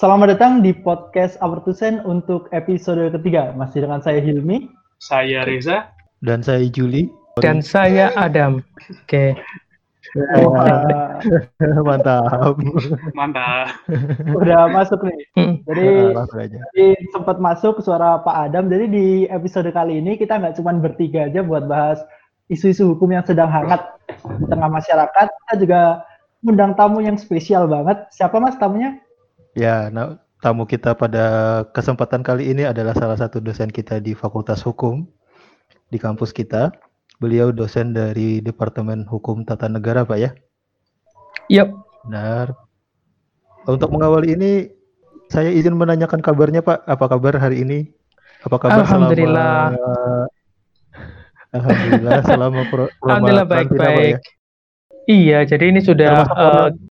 Selamat datang di podcast Apertusen untuk episode ketiga. Masih dengan saya Hilmi. Saya Reza. Dan saya Juli. Dan saya Adam. Oke. Wah, mantap. Mantap. Udah masuk nih. Hmm. Jadi, jadi sempat masuk suara Pak Adam. Jadi di episode kali ini kita nggak cuma bertiga aja buat bahas isu-isu hukum yang sedang hangat di tengah masyarakat. Kita juga undang tamu yang spesial banget. Siapa mas tamunya? Ya, nah, tamu kita pada kesempatan kali ini adalah salah satu dosen kita di Fakultas Hukum di kampus kita. Beliau dosen dari Departemen Hukum Tata Negara, Pak ya. Yap. Benar. Untuk mengawali ini, saya izin menanyakan kabarnya, Pak. Apa kabar hari ini? Apa kabar Alhamdulillah. selama Alhamdulillah selama pro, Alhamdulillah Pak, ya? baik-baik. Iya, jadi ini sudah Termasuk orang-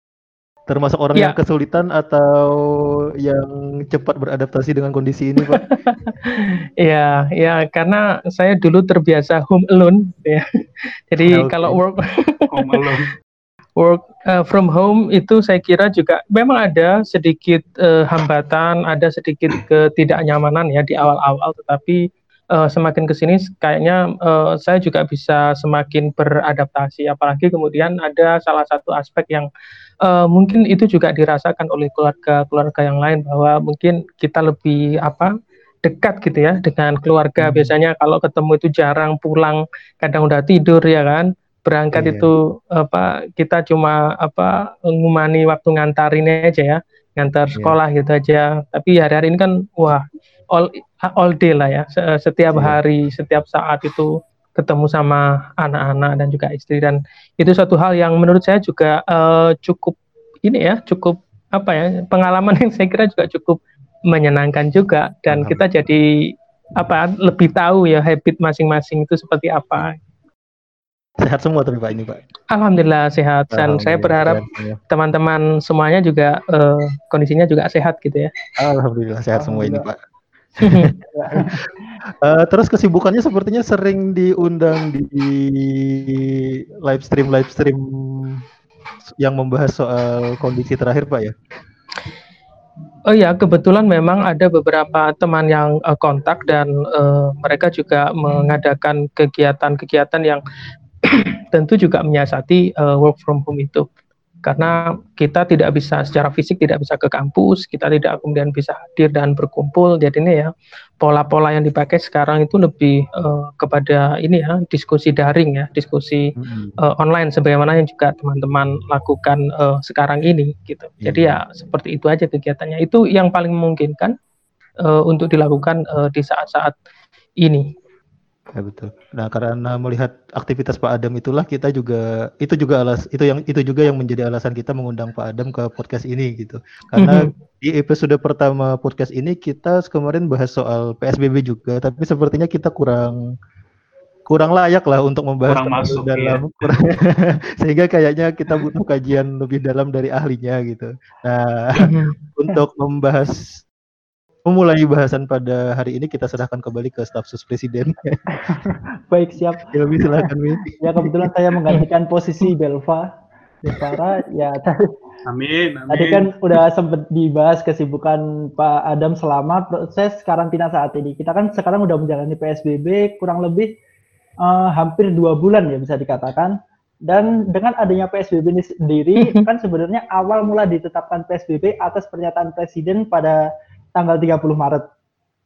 Termasuk orang Ya. yang kesulitan atau yang cepat beradaptasi dengan kondisi ini, Pak? ya, ya karena saya dulu terbiasa home alone ya. Jadi Oke. kalau work Home alone. work uh, from home itu saya kira juga memang ada sedikit uh, hambatan, ada sedikit ketidaknyamanan ya di awal-awal, tetapi uh, semakin ke sini kayaknya uh, saya juga bisa semakin beradaptasi. Apalagi kemudian ada salah satu aspek yang uh, mungkin itu juga dirasakan oleh keluarga-keluarga yang lain bahwa mungkin kita lebih apa dekat gitu ya dengan keluarga. Hmm. Biasanya kalau ketemu itu jarang pulang, kadang udah tidur ya kan berangkat Iya. itu apa kita cuma apa ngumani waktu ngantarinnya aja ya ngantar Iya. sekolah gitu aja tapi hari-hari ini kan wah all all day lah ya Se- setiap Iya. hari setiap saat itu ketemu sama anak-anak dan juga istri dan itu satu hal yang menurut saya juga eh, cukup ini ya cukup apa ya pengalaman yang saya kira juga cukup menyenangkan juga dan Paham. kita jadi apa lebih tahu ya habit masing-masing itu seperti apa Sehat semua tapi Pak ini, Pak. Alhamdulillah sehat dan saya Alhamdulillah, berharap sehat semua. teman-teman semuanya juga eh, kondisinya juga sehat gitu ya. Alhamdulillah sehat semua ini, Pak. Ya, Eh, terus kesibukannya sepertinya sering diundang di live stream live stream yang membahas soal kondisi terakhir, Pak ya. Oh iya, kebetulan memang ada beberapa teman yang eh, kontak dan eh, mereka juga mengadakan kegiatan-kegiatan yang tentu juga menyiasati eh, work from home itu. Karena kita tidak bisa secara fisik tidak bisa ke kampus, kita tidak kemudian bisa hadir dan berkumpul. Jadi ini ya pola-pola yang dipakai sekarang itu lebih eh, kepada ini ya diskusi daring ya, diskusi eh, online sebagaimana yang juga teman-teman lakukan eh, sekarang ini gitu. Jadi ya seperti itu aja kegiatannya. Itu yang paling memungkinkan eh, untuk dilakukan eh, di saat-saat ini. Ya betul. Nah, karena melihat aktivitas Pak Adam itulah kita juga itu juga alas itu yang itu juga yang menjadi alasan kita mengundang Pak Adam ke podcast ini gitu. Karena Mhm. di episode pertama podcast ini kita kemarin bahas soal PSBB juga, tapi sepertinya kita kurang kurang layak lah untuk membahas Kurang masuk, dalam kurang- sehingga kayaknya kita butuh kajian lebih dalam dari ahlinya gitu. Nah, untuk membahas memulai bahasan pada hari ini kita serahkan kembali ke staf sus presiden. Baik siap. Ya, lebih silakan Mi. Ya kebetulan saya menggantikan posisi Belva. Belvara ya tadi Amin, amin. Tadi kan udah sempet dibahas kesibukan Pak Adam selama proses karantina saat ini. Kita kan sekarang udah menjalani PSBB kurang lebih eh, hampir dua bulan ya bisa dikatakan. Dan dengan adanya PSBB ini sendiri kan sebenarnya awal mula ditetapkan PSBB atas pernyataan Presiden pada tanggal 30 Maret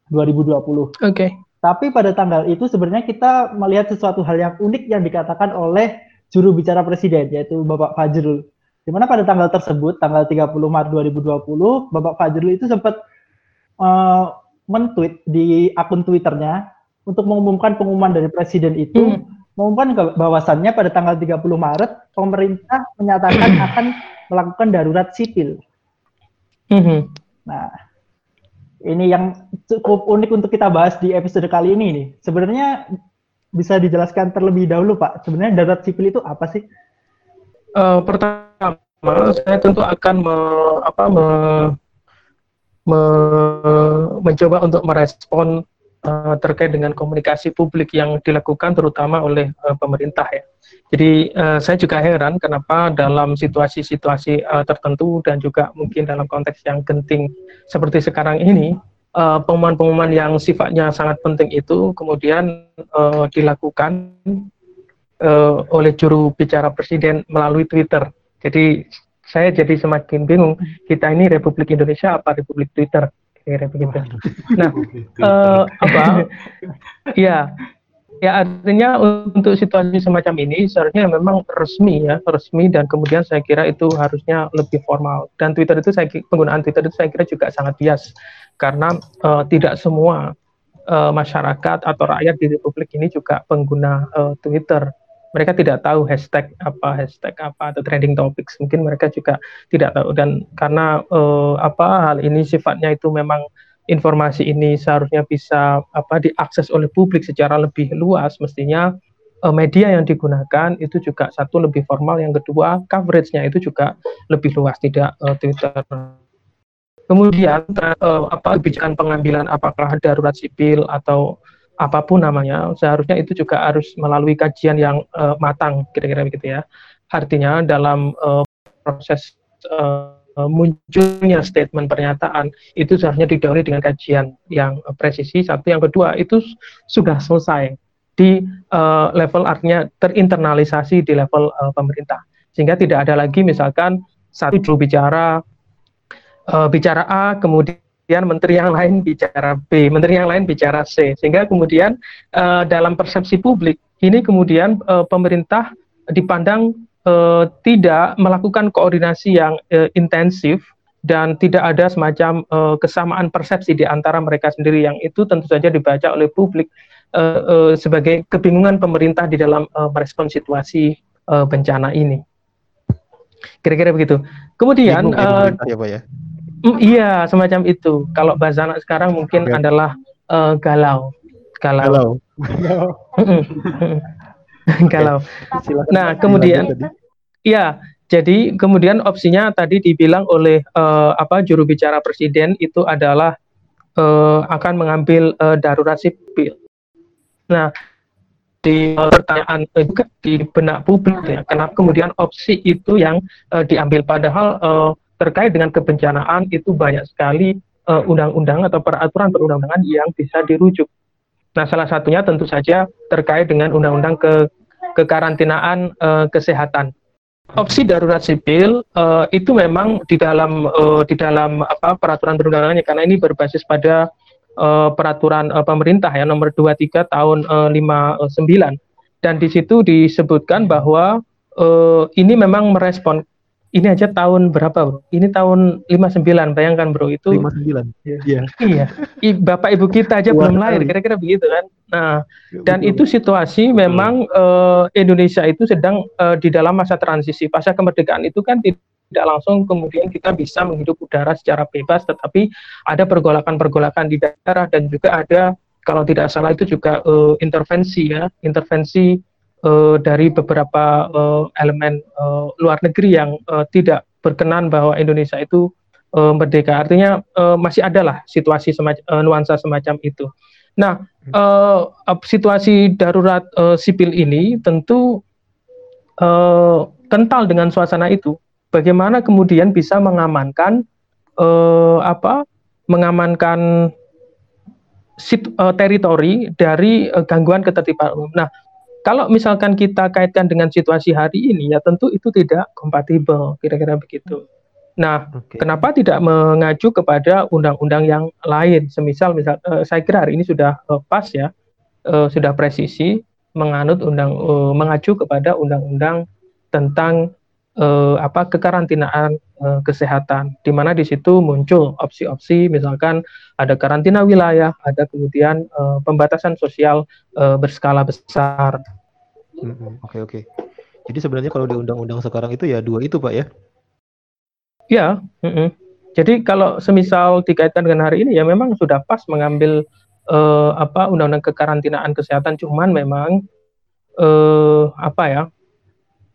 2020. Oke. Tapi pada tanggal itu sebenarnya kita melihat sesuatu hal yang unik yang dikatakan oleh juru bicara presiden yaitu Bapak Fajrul. Di mana pada tanggal tersebut tanggal 30 Maret 2020 Bapak Fajrul itu sempat eh, men-tweet di akun Twitternya untuk mengumumkan pengumuman dari presiden itu Hmm. mengumumkan bahwasannya pada tanggal 30 Maret pemerintah menyatakan akan melakukan darurat sipil. Mhm. Nah, ini yang cukup unik untuk kita bahas di episode kali ini nih. Sebenarnya bisa dijelaskan terlebih dahulu, Pak. Sebenarnya darurat sipil itu apa sih? Eh, pertama saya tentu akan me- apa, me- me- mencoba untuk merespon uh, terkait dengan komunikasi publik yang dilakukan terutama oleh uh, pemerintah ya. Jadi uh, saya juga heran kenapa dalam situasi-situasi uh, tertentu dan juga mungkin dalam konteks yang genting seperti sekarang ini pengumuman-pengumuman yang sifatnya sangat penting itu kemudian uh, dilakukan uh, oleh juru bicara presiden melalui Twitter. Jadi saya jadi semakin bingung kita ini Republik Indonesia apa Republik Twitter kira begitu. Nah, uh, apa? ya, ya artinya untuk situasi semacam ini seharusnya memang resmi ya, resmi dan kemudian saya kira itu harusnya lebih formal. Dan Twitter itu saya penggunaan Twitter itu saya kira juga sangat bias karena uh, tidak semua uh, masyarakat atau rakyat di Republik ini juga pengguna uh, Twitter mereka tidak tahu hashtag apa hashtag apa atau trending topics. Mungkin mereka juga tidak tahu. Dan karena uh, apa hal ini sifatnya itu memang informasi ini seharusnya bisa apa diakses oleh publik secara lebih luas. Mestinya uh, media yang digunakan itu juga satu lebih formal yang kedua coveragenya itu juga lebih luas tidak uh, Twitter. Kemudian uh, apa kebijakan pengambilan apakah darurat sipil atau apa pun namanya seharusnya itu juga harus melalui kajian yang uh, matang kira-kira begitu ya. Artinya dalam uh, proses uh, munculnya statement pernyataan itu seharusnya didahului dengan kajian yang presisi satu. Yang kedua itu sudah selesai di uh, level artinya terinternalisasi di level uh, pemerintah. Sehingga tidak ada lagi misalkan satu juru bicara uh, bicara A kemudian kemudian menteri yang lain bicara B, menteri yang lain bicara C, sehingga kemudian uh, dalam persepsi publik ini kemudian uh, pemerintah dipandang uh, tidak melakukan koordinasi yang uh, intensif dan tidak ada semacam uh, kesamaan persepsi di antara mereka sendiri yang itu tentu saja dibaca oleh publik uh, uh, sebagai kebingungan pemerintah di dalam uh, merespon situasi uh, bencana ini. Kira-kira begitu. Kemudian, uh, ya, Pak, ya? Mm, iya, semacam itu. Kalau bahasa anak sekarang mungkin okay. adalah uh, galau. Galau. Galau. galau. Nah, kemudian iya, jadi kemudian opsinya tadi dibilang oleh uh, apa juru bicara presiden itu adalah uh, akan mengambil uh, darurat sipil. Nah, di pertanyaan juga di benak publik ya, kenapa kemudian opsi itu yang uh, diambil padahal uh, terkait dengan kebencanaan itu banyak sekali eh, undang-undang atau peraturan perundang-undangan yang bisa dirujuk. Nah, salah satunya tentu saja terkait dengan undang-undang ke kekarantinaan uh, kesehatan. Opsi darurat sipil uh, itu memang di dalam uh, di dalam apa peraturan perundang-undangannya karena ini berbasis pada uh, peraturan uh, pemerintah ya nomor 23 tahun uh, 59 dan di situ disebutkan bahwa uh, ini memang merespon ini aja tahun berapa bro? Ini tahun 59, bayangkan bro itu 59. Iya. Iya. I, Bapak ibu kita aja belum lahir, kira-kira begitu kan. Nah, ya, dan betul. itu situasi memang uh, Indonesia itu sedang uh, di dalam masa transisi. Pasca kemerdekaan itu kan tidak langsung kemudian kita bisa menghidup udara secara bebas, tetapi ada pergolakan-pergolakan di daerah dan juga ada kalau tidak salah itu juga uh, intervensi ya, intervensi uh, dari beberapa uh, elemen uh, luar negeri yang uh, tidak berkenan bahwa Indonesia itu uh, merdeka. Artinya uh, masih adalah situasi semacam uh, nuansa semacam itu. Nah, uh, situasi darurat uh, sipil ini tentu uh, kental dengan suasana itu. Bagaimana kemudian bisa mengamankan uh, apa? Mengamankan sit, uh, teritori dari uh, gangguan ketertiban umum. Nah, kalau misalkan kita kaitkan dengan situasi hari ini, ya tentu itu tidak kompatibel, kira-kira begitu. Nah, okay. kenapa tidak mengacu kepada undang-undang yang lain? Semisal, misal, uh, saya kira hari ini sudah uh, pas ya, uh, sudah presisi menganut undang, uh, mengacu kepada undang-undang tentang uh, apa kekarantinaan uh, kesehatan, di mana di situ muncul opsi-opsi, misalkan ada karantina wilayah, ada kemudian uh, pembatasan sosial uh, berskala besar. Oke mm -hmm. oke. Okay, okay. Jadi sebenarnya kalau di undang-undang sekarang itu ya dua itu pak ya? Ya. Mm -hmm. Jadi kalau semisal dikaitkan dengan hari ini ya memang sudah pas mengambil uh, apa undang-undang kekarantinaan kesehatan, cuman memang uh, apa ya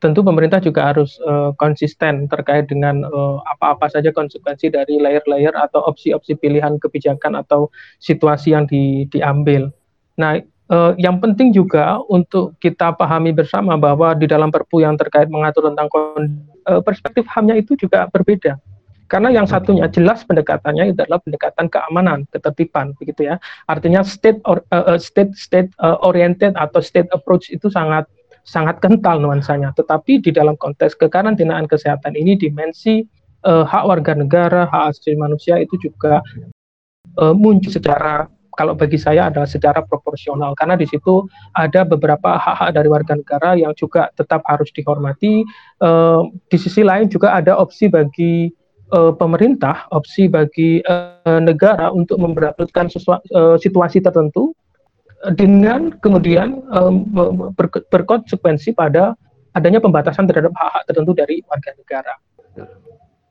tentu pemerintah juga harus uh, konsisten terkait dengan uh, apa-apa saja konsekuensi dari layer-layer atau opsi-opsi pilihan kebijakan atau situasi yang di, diambil. Nah, uh, yang penting juga untuk kita pahami bersama bahwa di dalam Perpu yang terkait mengatur tentang uh, perspektif HAMnya itu juga berbeda. Karena yang satunya jelas pendekatannya itu adalah pendekatan keamanan, ketertiban, begitu ya. Artinya state or, uh, state state uh, oriented atau state approach itu sangat sangat kental nuansanya. Tetapi di dalam konteks kekarantinaan kesehatan ini dimensi uh, hak warga negara, hak asasi manusia itu juga uh, muncul secara kalau bagi saya adalah secara proporsional karena di situ ada beberapa hak-hak dari warga negara yang juga tetap harus dihormati. Uh, di sisi lain juga ada opsi bagi uh, pemerintah, opsi bagi uh, negara untuk memperlakukan uh, situasi tertentu dengan kemudian um, ber, berkonsekuensi pada adanya pembatasan terhadap hak-hak tertentu dari warga negara.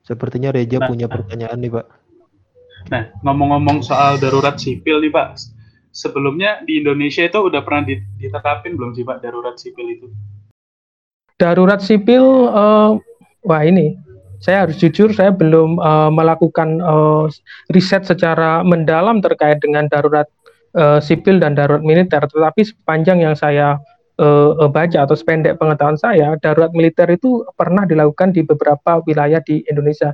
Sepertinya Reja nah, punya pertanyaan nih Pak. Nah, ngomong-ngomong soal darurat sipil nih Pak, sebelumnya di Indonesia itu udah pernah diterapin belum sih Pak darurat sipil itu? Darurat sipil, uh, wah ini saya harus jujur saya belum uh, melakukan uh, riset secara mendalam terkait dengan darurat uh, sipil dan darurat militer, tetapi sepanjang yang saya uh, baca atau sependek pengetahuan saya, darurat militer itu pernah dilakukan di beberapa wilayah di Indonesia.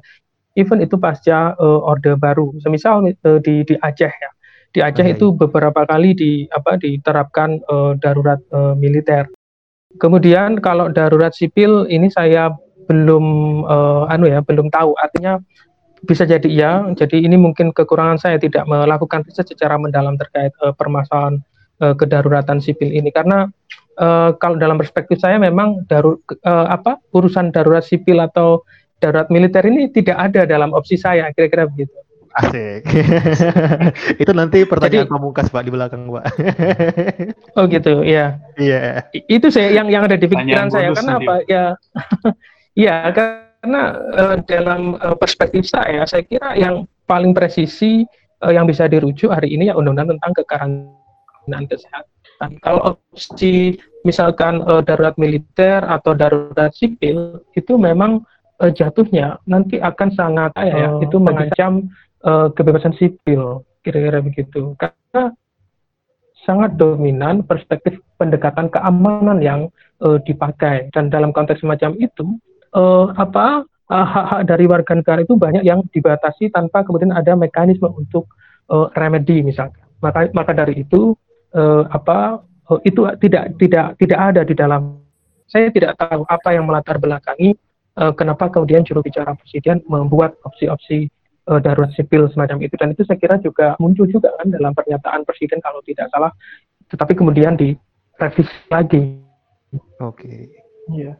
Even itu pasca uh, Orde Baru, semisal uh, di di Aceh ya. Di Aceh okay. itu beberapa kali di apa diterapkan uh, darurat uh, militer. Kemudian kalau darurat sipil ini saya belum uh, anu ya, belum tahu. Artinya bisa jadi iya. Jadi ini mungkin kekurangan saya tidak melakukan riset secara mendalam terkait uh, permasalahan uh, kedaruratan sipil ini karena uh, kalau dalam perspektif saya memang darur uh, apa urusan darurat sipil atau darurat militer ini tidak ada dalam opsi saya kira-kira begitu. Asik. itu nanti pertanyaan Jadi, pamungkas Pak di belakang Pak. oh gitu, ya. Iya. Yeah. Itu saya yang yang ada di pikiran saya karena apa? Ya. Iya, kan karena uh, dalam uh, perspektif saya, saya kira yang paling presisi uh, yang bisa dirujuk hari ini ya undang-undang tentang kekarantinaan kesehatan. Kalau opsi misalkan uh, darurat militer atau darurat sipil itu memang uh, jatuhnya nanti akan sangat uh, ya itu mengancam uh, kebebasan sipil kira-kira begitu karena sangat dominan perspektif pendekatan keamanan yang uh, dipakai dan dalam konteks semacam itu uh, apa uh, hak-hak dari warga negara itu banyak yang dibatasi tanpa kemudian ada mekanisme untuk uh, remedi misalkan. Maka maka dari itu uh, apa uh, itu tidak tidak tidak ada di dalam saya tidak tahu apa yang melatar belakangi uh, kenapa kemudian juru bicara presiden membuat opsi-opsi uh, darurat sipil semacam itu dan itu saya kira juga muncul juga kan dalam pernyataan presiden kalau tidak salah tetapi kemudian direvisi lagi. Oke. Okay. Iya.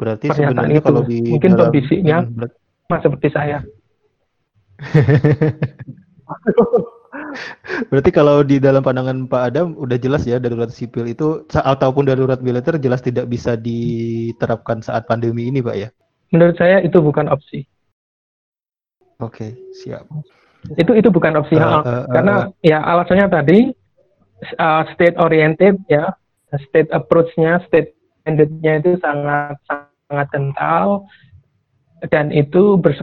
Berarti sebenarnya itu. kalau di mungkin dalam, kondisinya hmm, mas seperti saya. Berarti kalau di dalam pandangan Pak Adam udah jelas ya darurat sipil itu ataupun darurat militer jelas tidak bisa diterapkan saat pandemi ini Pak ya? Menurut saya itu bukan opsi. Oke, siap. Itu itu bukan opsi uh, uh, karena uh, ya alasannya tadi uh, state oriented ya, state approach-nya, state ended-nya itu sangat sangat kental dan itu ber,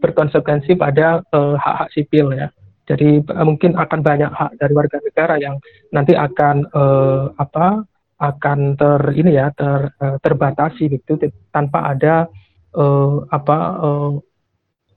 berkonsekuensi pada uh, hak-hak sipil ya. Jadi uh, mungkin akan banyak hak dari warga negara yang nanti akan uh, apa akan ter ini ya ter uh, terbatasi begitu tanpa ada uh, apa uh,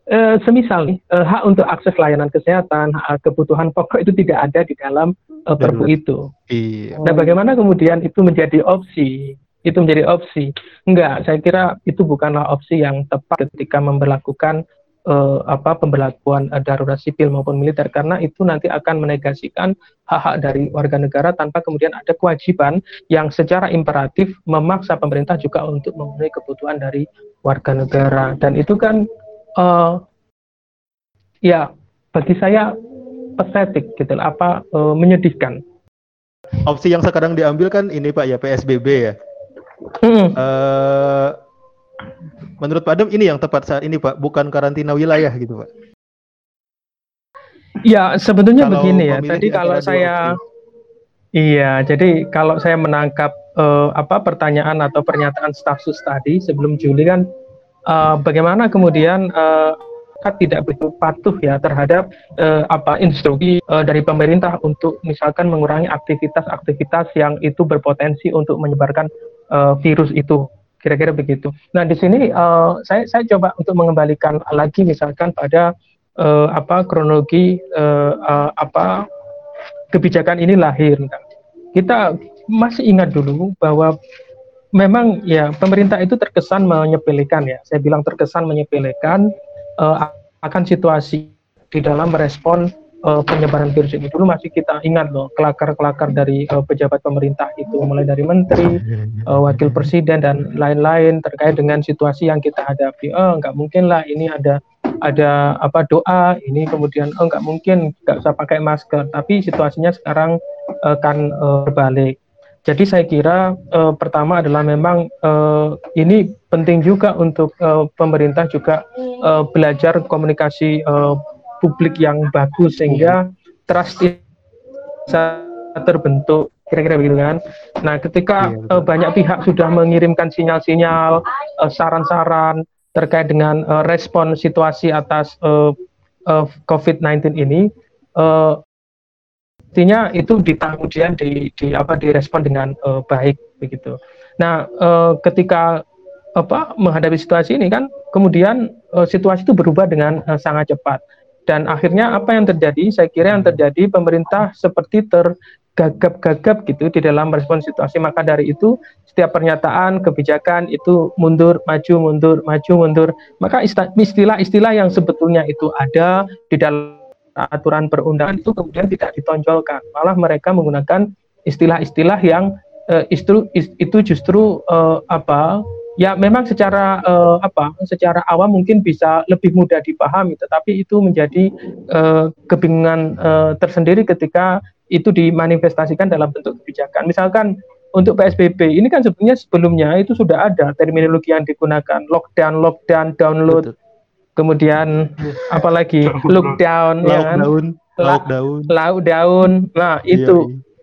uh, semisal nih uh, hak untuk akses layanan kesehatan, hak kebutuhan pokok itu tidak ada di dalam uh, perpu itu. Iya. Nah, bagaimana kemudian itu menjadi opsi? Itu menjadi opsi. Enggak, saya kira itu bukanlah opsi yang tepat ketika memperlakukan uh, apa pemberlakuan uh, darurat sipil maupun militer karena itu nanti akan menegasikan hak-hak dari warga negara tanpa kemudian ada kewajiban yang secara imperatif memaksa pemerintah juga untuk memenuhi kebutuhan dari warga negara dan itu kan uh, ya bagi saya pathetic gitu apa uh, menyedihkan. Opsi yang sekarang diambil kan ini Pak ya PSBB ya Uh, menurut Pak Adam ini yang tepat saat ini Pak, bukan karantina wilayah gitu Pak. Ya sebetulnya kalau begini ya. Tadi kalau saya Iya, jadi kalau saya menangkap uh, apa pertanyaan atau pernyataan stafsus tadi sebelum Juli kan uh, bagaimana kemudian uh, tidak begitu patuh ya terhadap uh, apa instruksi uh, dari pemerintah untuk misalkan mengurangi aktivitas-aktivitas yang itu berpotensi untuk menyebarkan uh, virus itu kira-kira begitu. Nah di sini uh, saya saya coba untuk mengembalikan lagi misalkan pada uh, apa kronologi uh, uh, apa kebijakan ini lahir. Kita masih ingat dulu bahwa memang ya pemerintah itu terkesan menyepelekan ya. Saya bilang terkesan menyepelekan uh, akan situasi di dalam merespon uh, penyebaran virus ini. Dulu masih kita ingat loh kelakar-kelakar dari uh, pejabat pemerintah itu mulai dari menteri, uh, wakil presiden dan lain-lain terkait dengan situasi yang kita hadapi. Oh, nggak mungkin lah ini ada ada apa doa ini kemudian oh nggak mungkin nggak usah pakai masker tapi situasinya sekarang uh, kan uh, berbalik jadi saya kira uh, pertama adalah memang uh, ini penting juga untuk uh, pemerintah juga uh, belajar komunikasi uh, publik yang bagus sehingga trust bisa terbentuk kira-kira begitu kan. Nah, ketika uh, banyak pihak sudah mengirimkan sinyal-sinyal, uh, saran-saran terkait dengan uh, respon situasi atas uh, uh, COVID-19 ini, uh, artinya itu di kemudian di, di apa direspon dengan uh, baik begitu. Nah, uh, ketika apa menghadapi situasi ini kan kemudian uh, situasi itu berubah dengan uh, sangat cepat dan akhirnya apa yang terjadi? Saya kira yang terjadi pemerintah seperti tergagap-gagap gitu di dalam respon situasi. Maka dari itu setiap pernyataan kebijakan itu mundur, maju, mundur, maju, mundur. Maka istilah-istilah yang sebetulnya itu ada di dalam aturan perundangan itu kemudian tidak ditonjolkan, malah mereka menggunakan istilah-istilah yang uh, itu itu justru uh, apa ya memang secara uh, apa secara awam mungkin bisa lebih mudah dipahami tetapi itu menjadi uh, kebingungan uh, tersendiri ketika itu dimanifestasikan dalam bentuk kebijakan. Misalkan untuk PSBB ini kan sebenarnya sebelumnya itu sudah ada terminologi yang digunakan lockdown lockdown download Betul. kemudian apalagi lockdown ya kan? Lockdown. lockdown. Nah iya, itu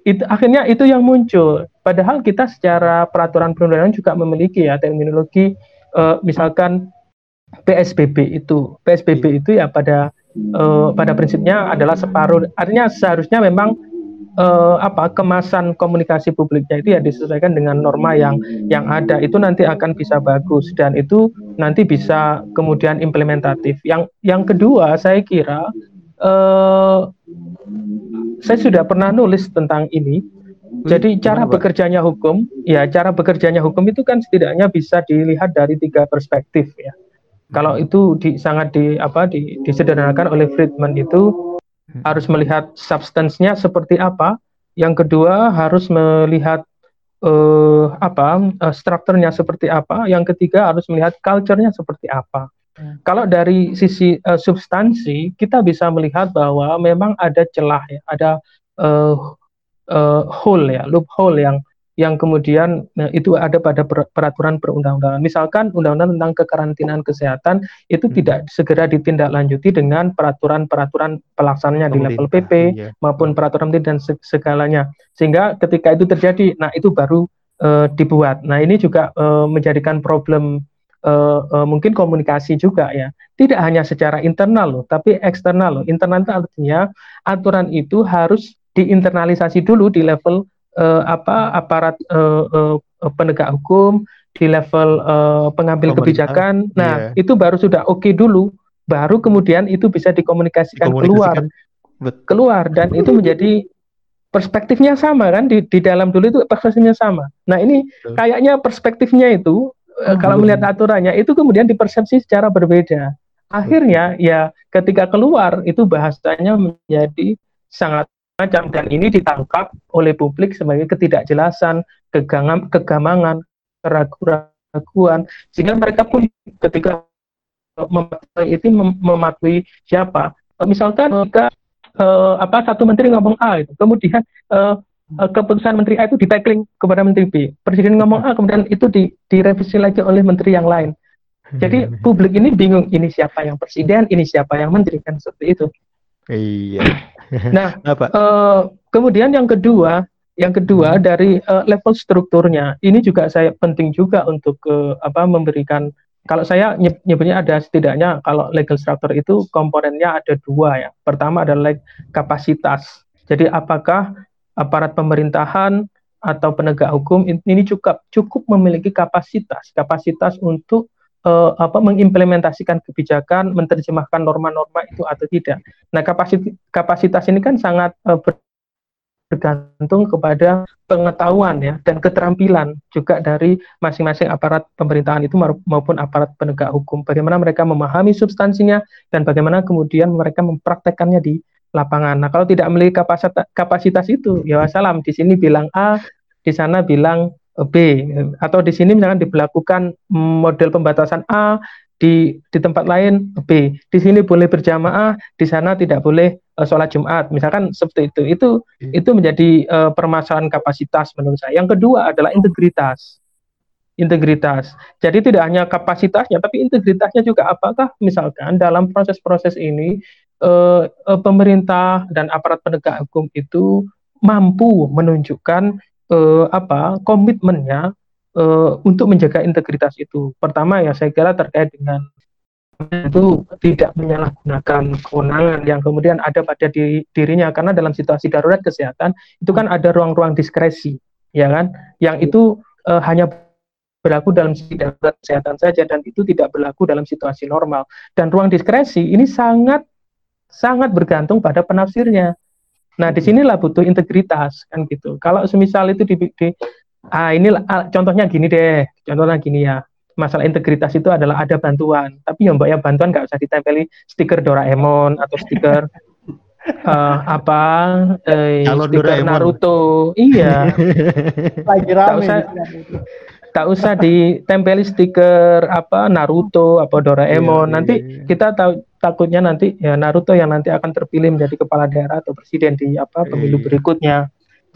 iya. itu akhirnya itu yang muncul padahal kita secara peraturan perundangan juga memiliki ya terminologi uh, misalkan PSBB itu PSBB iya. itu ya pada uh, pada prinsipnya adalah separuh artinya seharusnya memang uh, apa kemasan komunikasi publiknya itu ya disesuaikan dengan norma yang yang ada itu nanti akan bisa bagus dan itu nanti bisa kemudian implementatif. Yang yang kedua saya kira uh, saya sudah pernah nulis tentang ini. Jadi cara bekerjanya hukum, ya cara bekerjanya hukum itu kan setidaknya bisa dilihat dari tiga perspektif ya. Kalau itu di, sangat di apa di, disederhanakan oleh Friedman itu Hmm. harus melihat substansinya seperti apa. Yang kedua harus melihat uh, apa uh, strukturnya seperti apa. Yang ketiga harus melihat culture-nya seperti apa. Hmm. Kalau dari sisi uh, substansi kita bisa melihat bahwa memang ada celah ya, ada uh, uh, hole ya, loophole yang yang kemudian nah, itu ada pada peraturan perundang-undangan. Misalkan undang-undang tentang kekarantinaan kesehatan itu hmm. tidak segera ditindaklanjuti dengan peraturan-peraturan pelaksananya di level PP iya. maupun peraturan dan segalanya. Sehingga ketika itu terjadi, nah itu baru uh, dibuat. Nah ini juga uh, menjadikan problem uh, uh, mungkin komunikasi juga ya. Tidak hanya secara internal loh, tapi eksternal loh. Internal itu artinya aturan itu harus diinternalisasi dulu di level uh, apa aparat uh, uh, penegak hukum di level uh, pengambil Pemerintah. kebijakan. Nah, yeah. itu baru sudah oke okay dulu, baru kemudian itu bisa dikomunikasikan, dikomunikasikan. keluar, keluar dan itu menjadi perspektifnya sama kan di di dalam dulu itu perspektifnya sama. Nah ini Betul. kayaknya perspektifnya itu hmm. kalau melihat aturannya itu kemudian dipersepsi secara berbeda. Akhirnya ya ketika keluar itu bahasanya menjadi sangat macam dan ini ditangkap oleh publik sebagai ketidakjelasan, kegangan, kegamangan, keraguan, sehingga mereka pun ketika mematuhi itu mem mematuhi siapa. Misalkan jika uh, apa satu menteri ngomong A itu, kemudian uh, keputusan menteri A itu ditagling kepada menteri B. Presiden ngomong A, kemudian itu di, direvisi lagi oleh menteri yang lain. Jadi publik ini bingung ini siapa yang presiden, ini siapa yang menteri kan seperti itu. Iya. Nah, Apa? Uh, kemudian yang kedua Yang kedua dari uh, level strukturnya, ini juga saya penting juga untuk uh, apa memberikan kalau saya nyebutnya ada setidaknya kalau legal structure itu komponennya ada dua ya. Pertama adalah kapasitas. Jadi apakah aparat pemerintahan atau penegak hukum ini cukup cukup memiliki kapasitas kapasitas untuk uh, apa mengimplementasikan kebijakan, menerjemahkan norma-norma itu atau tidak. Nah, kapasitas kapasitas ini kan sangat uh, bergantung kepada pengetahuan ya dan keterampilan juga dari masing-masing aparat pemerintahan itu maupun aparat penegak hukum. Bagaimana mereka memahami substansinya dan bagaimana kemudian mereka mempraktekkannya di lapangan. Nah, kalau tidak memiliki kapasitas, kapasitas itu, ya wassalam. Di sini bilang A, di sana bilang B, atau di sini misalkan diberlakukan model pembatasan A, di di tempat lain B. Di sini boleh berjamaah, di sana tidak boleh uh, sholat Jumat. Misalkan seperti itu. Itu hmm. itu menjadi uh, permasalahan kapasitas menurut saya. Yang kedua adalah integritas. Integritas. Jadi tidak hanya kapasitasnya, tapi integritasnya juga apakah misalkan dalam proses-proses ini uh, uh, pemerintah dan aparat penegak hukum itu mampu menunjukkan uh, apa komitmennya uh, untuk menjaga integritas itu. Pertama ya saya kira terkait dengan itu tidak menyalahgunakan kewenangan yang kemudian ada pada diri, dirinya. Karena dalam situasi darurat kesehatan itu kan ada ruang-ruang diskresi ya kan? Yang itu uh, hanya berlaku dalam situasi darurat kesehatan saja dan itu tidak berlaku dalam situasi normal. Dan ruang diskresi ini sangat sangat bergantung pada penafsirnya nah di sinilah butuh integritas kan gitu. Kalau semisal itu di, di ah ini ah, contohnya gini deh contohnya gini ya. Masalah integritas itu adalah ada bantuan. Tapi yang mbak ya bantuan nggak usah ditempeli stiker Doraemon atau stiker uh, apa eh, stiker Doraemon. Naruto. Iya. Lagi rame usah, tak usah ditempeli stiker apa Naruto apa Doraemon. Yeah, nanti yeah, yeah. kita tahu takutnya nanti ya Naruto yang nanti akan terpilih menjadi kepala daerah atau presiden di apa pemilu iya. berikutnya.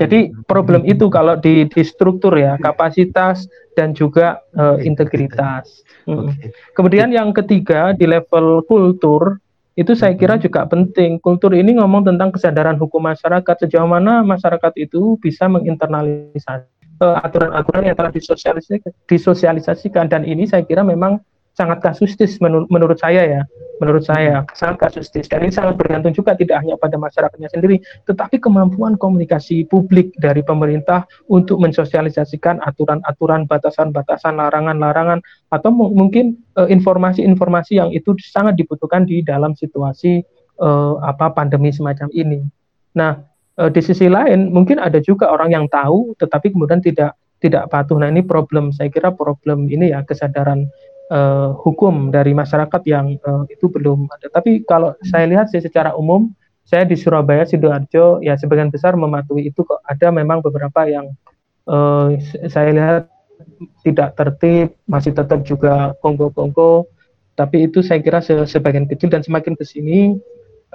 Jadi problem itu kalau di, di struktur ya kapasitas dan juga uh, integritas. Okay. Kemudian yang ketiga di level kultur itu saya kira juga penting. Kultur ini ngomong tentang kesadaran hukum masyarakat. Sejauh mana masyarakat itu bisa menginternalisasi eh, aturan-aturan yang telah disosialisasikan, disosialisasikan. Dan ini saya kira memang sangat kasustis menur menurut saya ya. Menurut saya sangat kasustis dan ini sangat bergantung juga tidak hanya pada masyarakatnya sendiri tetapi kemampuan komunikasi publik dari pemerintah untuk mensosialisasikan aturan-aturan batasan-batasan larangan-larangan atau mungkin eh, informasi-informasi yang itu sangat dibutuhkan di dalam situasi uh, apa pandemi semacam ini. Nah uh, di sisi lain mungkin ada juga orang yang tahu tetapi kemudian tidak tidak patuh. Nah ini problem, saya kira problem ini ya kesadaran uh, hukum dari masyarakat yang uh, itu belum ada. Tapi kalau saya lihat sih secara umum, saya di Surabaya sidoarjo ya sebagian besar mematuhi itu kok. Ada memang beberapa yang uh, saya lihat tidak tertib, masih tetap juga kongko-kongko. Tapi itu saya kira se sebagian kecil dan semakin ke sini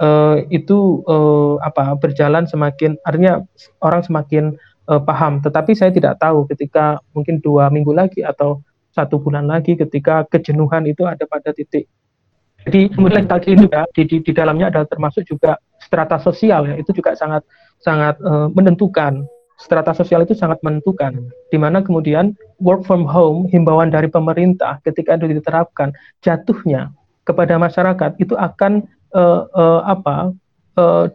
uh, itu uh, apa berjalan semakin artinya orang semakin uh, paham. Tetapi saya tidak tahu ketika mungkin dua minggu lagi atau satu bulan lagi ketika kejenuhan itu ada pada titik. Jadi kemudian tadi juga di, di, di dalamnya adalah termasuk juga strata sosial ya itu juga sangat sangat uh, menentukan strata sosial itu sangat menentukan di mana kemudian work from home himbauan dari pemerintah ketika itu diterapkan jatuhnya kepada masyarakat itu akan uh, uh, apa uh,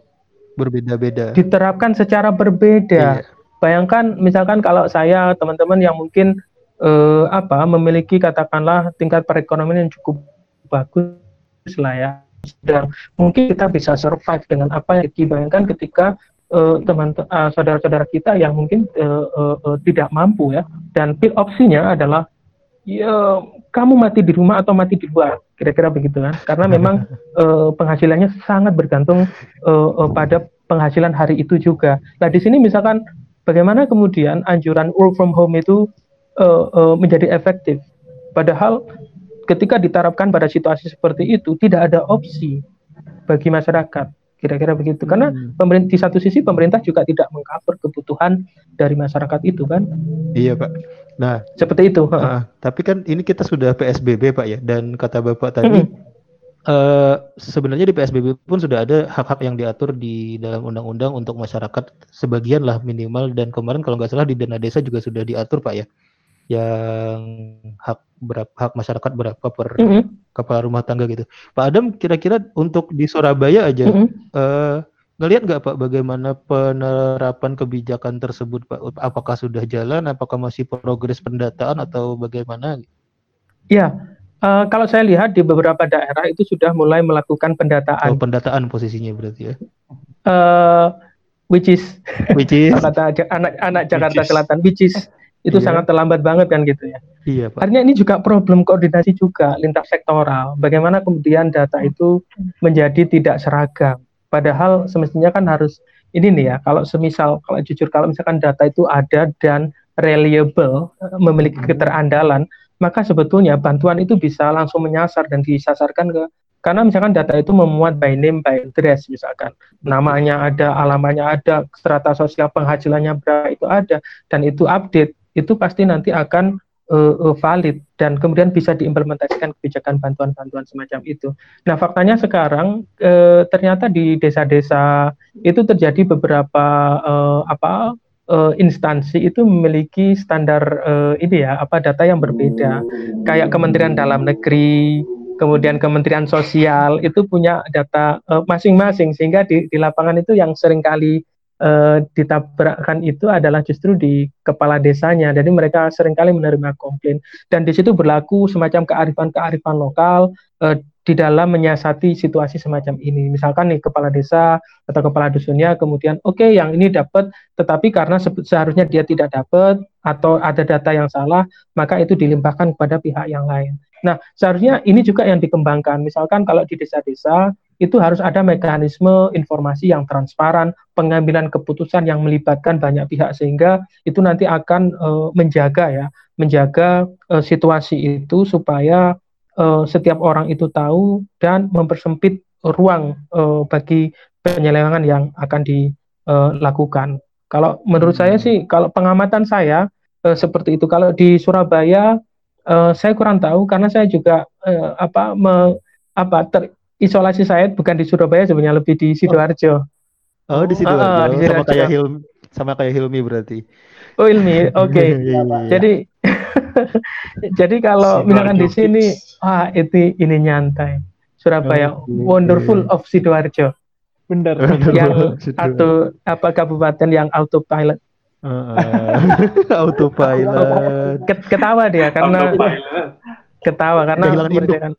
berbeda-beda diterapkan secara berbeda. Iya. Bayangkan misalkan kalau saya teman-teman yang mungkin eh, apa memiliki katakanlah tingkat perekonomian yang cukup bagus lah ya. Dan mungkin kita bisa survive dengan apa yang dibayangkan ketika uh, teman uh, saudara-saudara kita yang mungkin uh, uh, uh, tidak mampu ya. Dan pil opsinya adalah ya kamu mati di rumah atau mati di luar kira-kira begitu kan. Karena memang uh, penghasilannya sangat bergantung uh, uh, pada penghasilan hari itu juga. Nah di sini misalkan bagaimana kemudian anjuran work from home itu uh, uh, menjadi efektif. Padahal ketika diterapkan pada situasi seperti itu tidak ada opsi bagi masyarakat. Kira-kira begitu. Karena hmm. pemerintah di satu sisi pemerintah juga tidak mengcover kebutuhan dari masyarakat itu kan? Iya pak. Nah seperti itu uh, tapi kan ini kita sudah psbb pak ya. Dan kata bapak tadi hmm. uh, sebenarnya di PSBB pun sudah ada hak-hak yang diatur di dalam undang-undang untuk masyarakat sebagian lah minimal. Dan kemarin kalau nggak salah di dana desa juga sudah diatur pak ya yang hak berapa hak masyarakat berapa per mm -hmm. kepala rumah tangga gitu Pak Adam kira-kira untuk di Surabaya aja mm -hmm. uh, ngelihat nggak Pak bagaimana penerapan kebijakan tersebut Pak apakah sudah jalan apakah masih progres pendataan atau bagaimana Ya, Uh, kalau saya lihat di beberapa daerah itu sudah mulai melakukan pendataan. Oh, pendataan posisinya berarti ya? Uh, which is, which is kata anak anak Jakarta which is. Selatan, which is itu iya. sangat terlambat banget kan gitu ya. Iya Pak. Artinya ini juga problem koordinasi juga lintas sektoral. Bagaimana kemudian data itu menjadi tidak seragam. Padahal semestinya kan harus ini nih ya. Kalau semisal kalau jujur kalau misalkan data itu ada dan reliable memiliki keterandalan maka sebetulnya bantuan itu bisa langsung menyasar dan disasarkan ke karena misalkan data itu memuat by name by address misalkan namanya ada alamannya ada strata sosial penghasilannya berapa itu ada dan itu update itu pasti nanti akan uh, valid dan kemudian bisa diimplementasikan kebijakan bantuan-bantuan semacam itu. Nah faktanya sekarang uh, ternyata di desa-desa itu terjadi beberapa uh, apa uh, instansi itu memiliki standar uh, ini ya apa data yang berbeda kayak Kementerian Dalam Negeri kemudian Kementerian Sosial itu punya data masing-masing uh, sehingga di, di lapangan itu yang sering kali uh, ditabrakkan itu adalah justru di kepala desanya jadi mereka sering kali menerima komplain dan di situ berlaku semacam kearifan-kearifan lokal uh, di dalam menyiasati situasi semacam ini. Misalkan nih kepala desa atau kepala dusunnya kemudian oke okay, yang ini dapat tetapi karena seharusnya dia tidak dapat atau ada data yang salah maka itu dilimpahkan kepada pihak yang lain. Nah, seharusnya ini juga yang dikembangkan. Misalkan kalau di desa-desa itu harus ada mekanisme informasi yang transparan, pengambilan keputusan yang melibatkan banyak pihak sehingga itu nanti akan uh, menjaga ya, menjaga uh, situasi itu supaya uh, setiap orang itu tahu dan mempersempit ruang uh, bagi penyelewengan yang akan dilakukan. Kalau menurut saya sih, kalau pengamatan saya seperti itu. Kalau di Surabaya, saya kurang tahu karena saya juga apa me, apa terisolasi saya bukan di Surabaya sebenarnya lebih di sidoarjo. Oh, di sidoarjo. Uh, di Sidoarjo. Sama kayak Hilmi, sama kayak Hilmi berarti. Oh, Hilmi. Oke. Okay. Iya, iya. Jadi Jadi kalau misalkan di sini, wah itu ini nyantai. Surabaya, oh, wonderful of Sidoarjo. Benar. Yang atau apa kabupaten yang autopilot. Uh, autopilot. Ketawa dia karena ketawa karena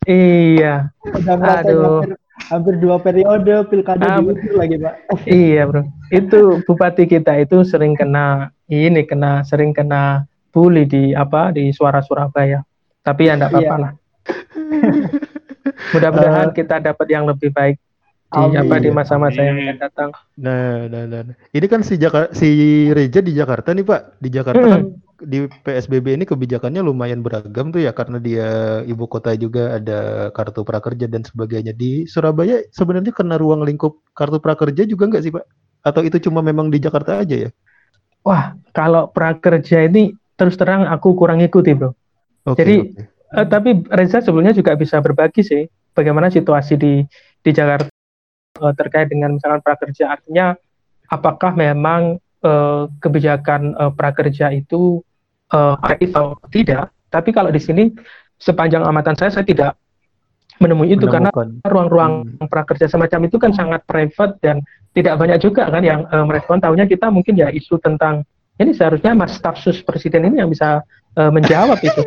iya. Aduh. Hampir, hampir dua periode pilkada um, lagi pak. Iya bro. Itu bupati kita itu sering kena ini kena sering kena bully di apa di suara Surabaya. Tapi ya enggak iya. apa-apa lah. Mudah-mudahan uh, kita dapat yang lebih baik di amin. apa di masa-masa yang akan datang. Nah, nah, nah, nah. Ini kan si Jakarta si Reja di Jakarta nih, Pak. Di Jakarta kan hmm. kan di PSBB ini kebijakannya lumayan beragam tuh ya karena dia ibu kota juga ada kartu prakerja dan sebagainya. Di Surabaya sebenarnya kena ruang lingkup kartu prakerja juga enggak sih, Pak? Atau itu cuma memang di Jakarta aja ya? Wah, kalau prakerja ini terus terang aku kurang ikuti bro. Okay, Jadi okay. Eh, tapi Reza sebelumnya juga bisa berbagi sih bagaimana situasi di di Jakarta uh, terkait dengan misalkan prakerja artinya apakah memang uh, kebijakan uh, prakerja itu uh, atau tidak. Tapi kalau di sini sepanjang amatan saya saya tidak menemui itu Menemukan. karena ruang-ruang hmm. prakerja semacam itu kan sangat private dan tidak banyak juga kan yang uh, merespon tahunya kita mungkin ya isu tentang ini seharusnya Mas Stafsus Presiden ini yang bisa uh, menjawab itu.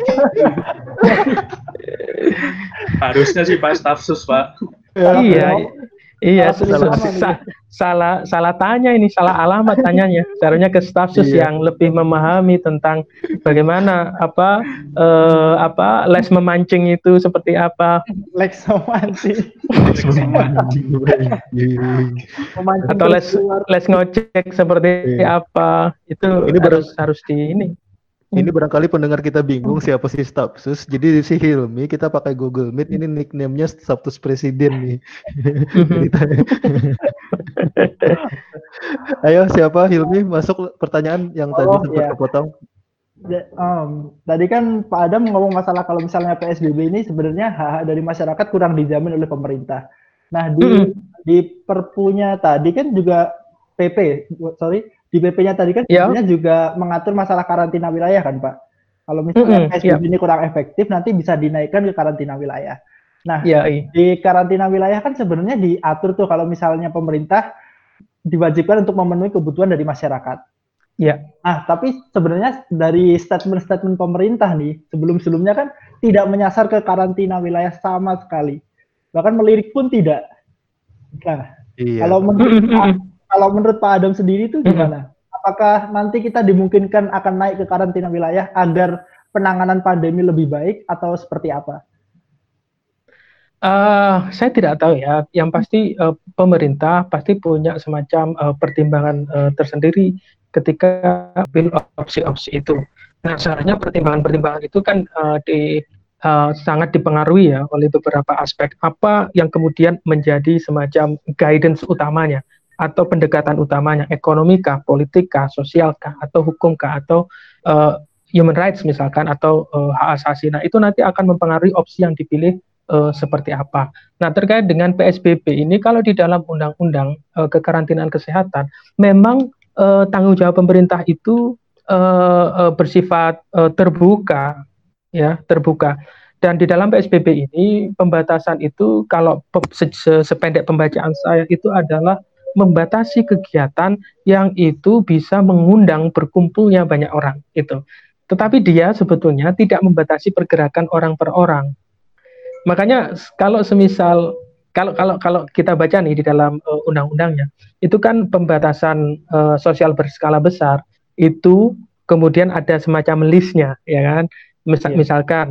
Harusnya sih Pak Stafsus Pak. iya, iya, salah, sa salah salah tanya ini, salah alamat tanyanya. Seharusnya ke stafsus iya. yang lebih memahami tentang bagaimana apa uh, apa les memancing itu seperti apa. Les memancing. les memancing. Atau les les ngocek seperti iya. apa. Itu ini harus harus di ini. Ini hmm. barangkali pendengar kita bingung siapa sih Stafsus. Jadi si Hilmi kita pakai Google Meet ini nickname-nya Stafsus Presiden nih. Ayo siapa Hilmi masuk pertanyaan yang tadi oh, sempat ya. kepotong. um, tadi kan Pak Adam ngomong masalah kalau misalnya PSBB ini sebenarnya hak-hak dari masyarakat kurang dijamin oleh pemerintah. Nah di mm -hmm. di perpunya tadi kan juga PP, sorry di PP-nya tadi kan yeah. sebenarnya juga mengatur masalah karantina wilayah kan Pak. Kalau misalnya mm -hmm, PSBB yeah. ini kurang efektif nanti bisa dinaikkan ke karantina wilayah. Nah yeah, iya. di karantina wilayah kan sebenarnya diatur tuh kalau misalnya pemerintah diwajibkan untuk memenuhi kebutuhan dari masyarakat. Ya. Nah, tapi sebenarnya dari statement-statement pemerintah nih, sebelum-sebelumnya kan tidak menyasar ke karantina wilayah sama sekali. Bahkan melirik pun tidak. Nah, iya. kalau menurut kalau menurut Pak Adam sendiri itu gimana? Apakah nanti kita dimungkinkan akan naik ke karantina wilayah agar penanganan pandemi lebih baik atau seperti apa? Uh, saya tidak tahu ya. Yang pasti uh, pemerintah pasti punya semacam uh, pertimbangan uh, tersendiri ketika ambil opsi-opsi itu. Nah, seharusnya pertimbangan-pertimbangan itu kan uh, di uh, sangat dipengaruhi ya oleh beberapa aspek apa yang kemudian menjadi semacam guidance utamanya atau pendekatan utamanya ekonomi kah, politik kah, sosial kah, atau hukum kah, atau uh, human rights misalkan atau uh, hak asasi. Nah, itu nanti akan mempengaruhi opsi yang dipilih uh, seperti apa. Nah, terkait dengan PSBB ini kalau di dalam undang-undang uh, kekarantinaan kesehatan memang uh, tanggung jawab pemerintah itu uh, uh, bersifat uh, terbuka, ya terbuka. Dan di dalam PSBB ini pembatasan itu kalau se -se sependek pembacaan saya itu adalah membatasi kegiatan yang itu bisa mengundang berkumpulnya banyak orang itu. Tetapi dia sebetulnya tidak membatasi pergerakan orang per orang. Makanya kalau semisal kalau kalau kalau kita baca nih di dalam uh, undang-undangnya itu kan pembatasan uh, sosial berskala besar itu kemudian ada semacam listnya ya kan Misal, yeah. misalkan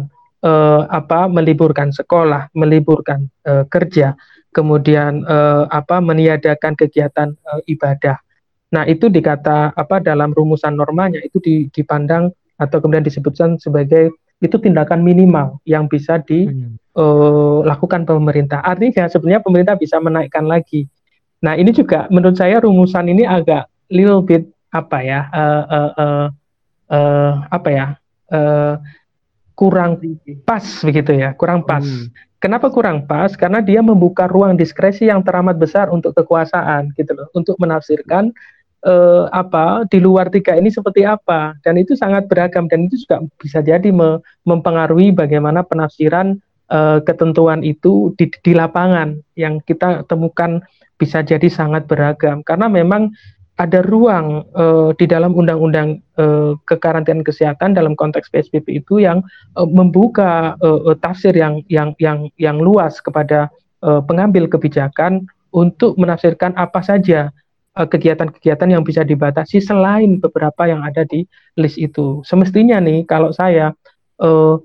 uh, apa meliburkan sekolah meliburkan uh, kerja kemudian uh, apa meniadakan kegiatan uh, ibadah nah itu dikata apa dalam rumusan normanya itu dipandang atau kemudian disebutkan sebagai itu tindakan minimal yang bisa dilakukan hmm. uh, pemerintah. Artinya sebenarnya pemerintah bisa menaikkan lagi. Nah ini juga menurut saya rumusan ini agak little bit apa ya uh, uh, uh, uh, apa ya uh, kurang pas begitu ya kurang pas. Hmm. Kenapa kurang pas? Karena dia membuka ruang diskresi yang teramat besar untuk kekuasaan gitu loh, untuk menafsirkan eh, apa di luar tiga ini seperti apa. Dan itu sangat beragam dan itu juga bisa jadi me mempengaruhi bagaimana penafsiran eh, ketentuan itu di, di lapangan yang kita temukan bisa jadi sangat beragam. Karena memang ada ruang uh, di dalam undang-undang uh, kekarantinaan kesehatan dalam konteks PSBB itu yang uh, membuka uh, tafsir yang yang yang yang luas kepada uh, pengambil kebijakan untuk menafsirkan apa saja kegiatan-kegiatan yang bisa dibatasi selain beberapa yang ada di list itu. Semestinya nih kalau saya uh,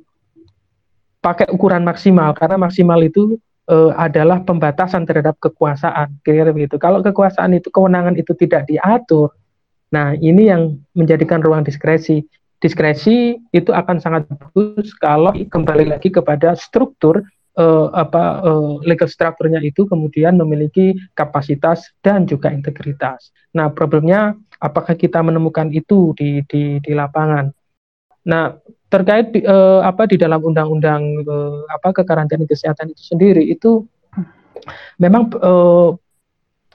pakai ukuran maksimal karena maksimal itu uh, adalah pembatasan terhadap kekuasaan, kira-kira begitu. Kalau kekuasaan itu kewenangan itu tidak diatur, nah ini yang menjadikan ruang diskresi. Diskresi itu akan sangat bagus kalau kembali lagi kepada struktur uh, apa uh, legal strukturnya itu kemudian memiliki kapasitas dan juga integritas. Nah, problemnya apakah kita menemukan itu di di di lapangan? Nah, terkait uh, apa di dalam undang-undang uh, apa kekarantinaan kesehatan itu sendiri itu memang uh,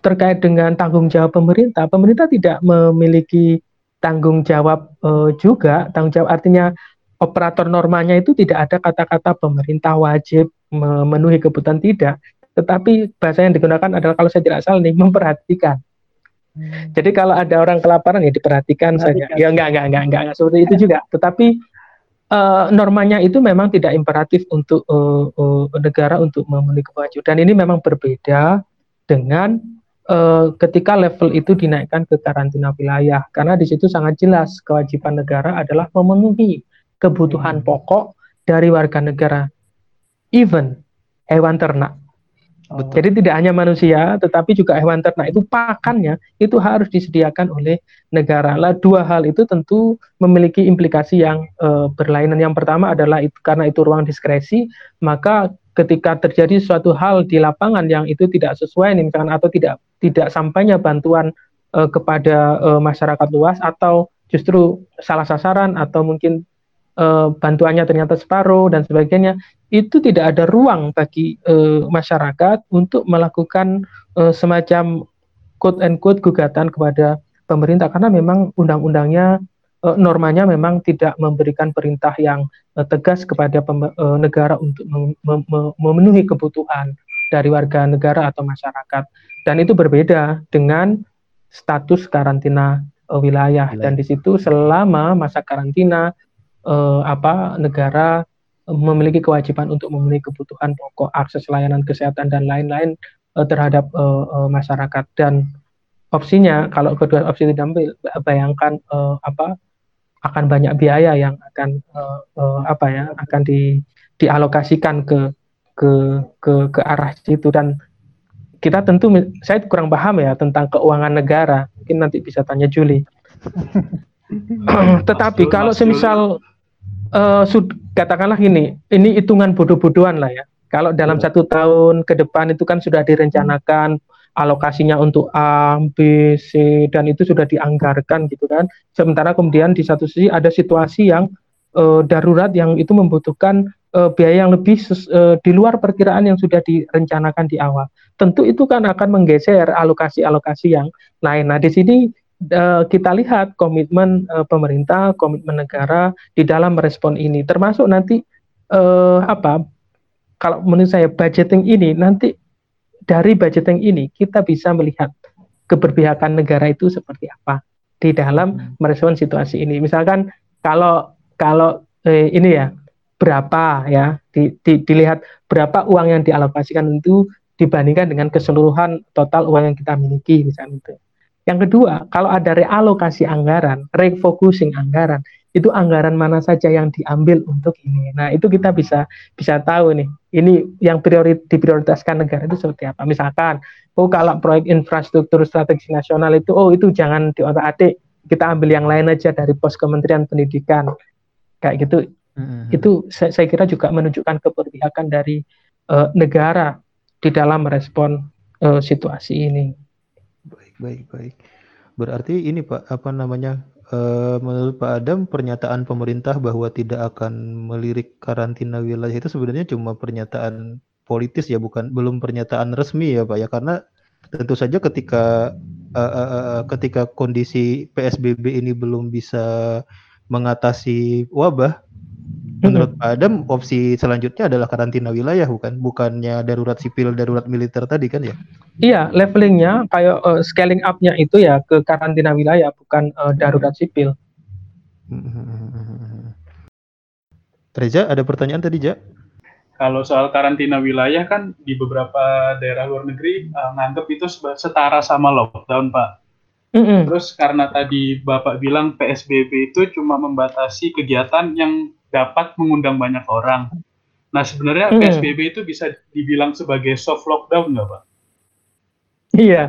terkait dengan tanggung jawab pemerintah, pemerintah tidak memiliki tanggung jawab uh, juga. Tanggung jawab artinya operator normanya itu tidak ada kata-kata pemerintah wajib memenuhi kebutuhan tidak, tetapi bahasa yang digunakan adalah kalau saya tidak salah nih memperhatikan. Hmm. Jadi kalau ada orang kelaparan ya diperhatikan saja. Ya enggak enggak enggak enggak, enggak seperti itu juga. Tetapi uh, normanya itu memang tidak imperatif untuk uh, uh, negara untuk memenuhi kewajiban. Dan ini memang berbeda dengan uh, ketika level itu dinaikkan ke karantina wilayah karena di situ sangat jelas kewajiban negara adalah memenuhi kebutuhan hmm. pokok dari warga negara even hewan ternak. Oh. Jadi tidak hanya manusia, tetapi juga hewan ternak itu pakannya itu harus disediakan oleh negara. Lah dua hal itu tentu memiliki implikasi yang uh, berlainan. Yang pertama adalah itu karena itu ruang diskresi, maka ketika terjadi suatu hal di lapangan yang itu tidak sesuai misalkan atau tidak tidak sampainya bantuan uh, kepada uh, masyarakat luas atau justru salah sasaran atau mungkin uh, bantuannya ternyata separuh dan sebagainya, itu tidak ada ruang bagi uh, masyarakat untuk melakukan uh, semacam quote and quote gugatan kepada pemerintah. Karena memang undang-undangnya uh, normanya memang tidak memberikan perintah yang uh, tegas kepada uh, negara untuk mem mem memenuhi kebutuhan dari warga negara atau masyarakat. Dan itu berbeda dengan status karantina wilayah. Dan di situ selama masa karantina uh, apa negara memiliki kewajiban untuk memenuhi kebutuhan pokok akses layanan kesehatan dan lain-lain uh, terhadap uh, uh, masyarakat dan opsinya kalau kedua opsi tidak ambil bayangkan uh, apa akan banyak biaya yang akan uh, uh, apa ya akan di dialokasikan ke ke ke ke arah situ dan kita tentu saya kurang paham ya tentang keuangan negara. Mungkin nanti bisa tanya Juli. Tetapi kalau semisal uh, sud, katakanlah ini, ini hitungan bodoh-bodohan lah ya. Kalau dalam iya. satu tahun ke depan itu kan sudah direncanakan alokasinya untuk A, B, C dan itu sudah dianggarkan gitu kan. Sementara kemudian di satu sisi ada situasi yang uh, darurat yang itu membutuhkan uh, biaya yang lebih uh, di luar perkiraan yang sudah direncanakan di awal tentu itu kan akan menggeser alokasi-alokasi yang lain. Nah, di sini uh, kita lihat komitmen uh, pemerintah, komitmen negara di dalam merespon ini, termasuk nanti uh, apa? Kalau menurut saya budgeting ini nanti dari budgeting ini kita bisa melihat keberpihakan negara itu seperti apa di dalam hmm. merespon situasi ini. Misalkan kalau kalau eh, ini ya berapa ya di, di, dilihat berapa uang yang dialokasikan itu dibandingkan dengan keseluruhan total uang yang kita miliki misalnya itu. Yang kedua, kalau ada realokasi anggaran, refocusing anggaran, itu anggaran mana saja yang diambil untuk ini. Nah, itu kita bisa bisa tahu nih, ini yang priori, diprioritaskan negara itu seperti apa. Misalkan, oh kalau proyek infrastruktur strategis nasional itu, oh itu jangan diotak-atik, kita ambil yang lain aja dari pos Kementerian Pendidikan. Kayak gitu. Mm-hmm. Itu saya, saya kira juga menunjukkan keberpihakan dari uh, negara di dalam merespon uh, situasi ini. Baik, baik. Berarti ini Pak, apa namanya? Uh, menurut Pak Adam, pernyataan pemerintah bahwa tidak akan melirik karantina wilayah itu sebenarnya cuma pernyataan politis ya, bukan belum pernyataan resmi ya Pak ya, karena tentu saja ketika uh, uh, uh, ketika kondisi PSBB ini belum bisa mengatasi wabah, Menurut Pak Adam, opsi selanjutnya adalah karantina wilayah, bukan? Bukannya darurat sipil, darurat militer tadi kan ya? Iya, levelingnya kayak uh, scaling up-nya itu ya ke karantina wilayah, bukan uh, darurat sipil. Reza, ada pertanyaan tadi, Ja? Kalau soal karantina wilayah kan di beberapa daerah luar negeri uh, nganggap itu setara sama lockdown, Pak. Mm -hmm. Terus karena tadi Bapak bilang PSBB itu cuma membatasi kegiatan yang dapat mengundang banyak orang. Nah, sebenarnya hmm. PSBB itu bisa dibilang sebagai soft lockdown nggak, Pak? Iya,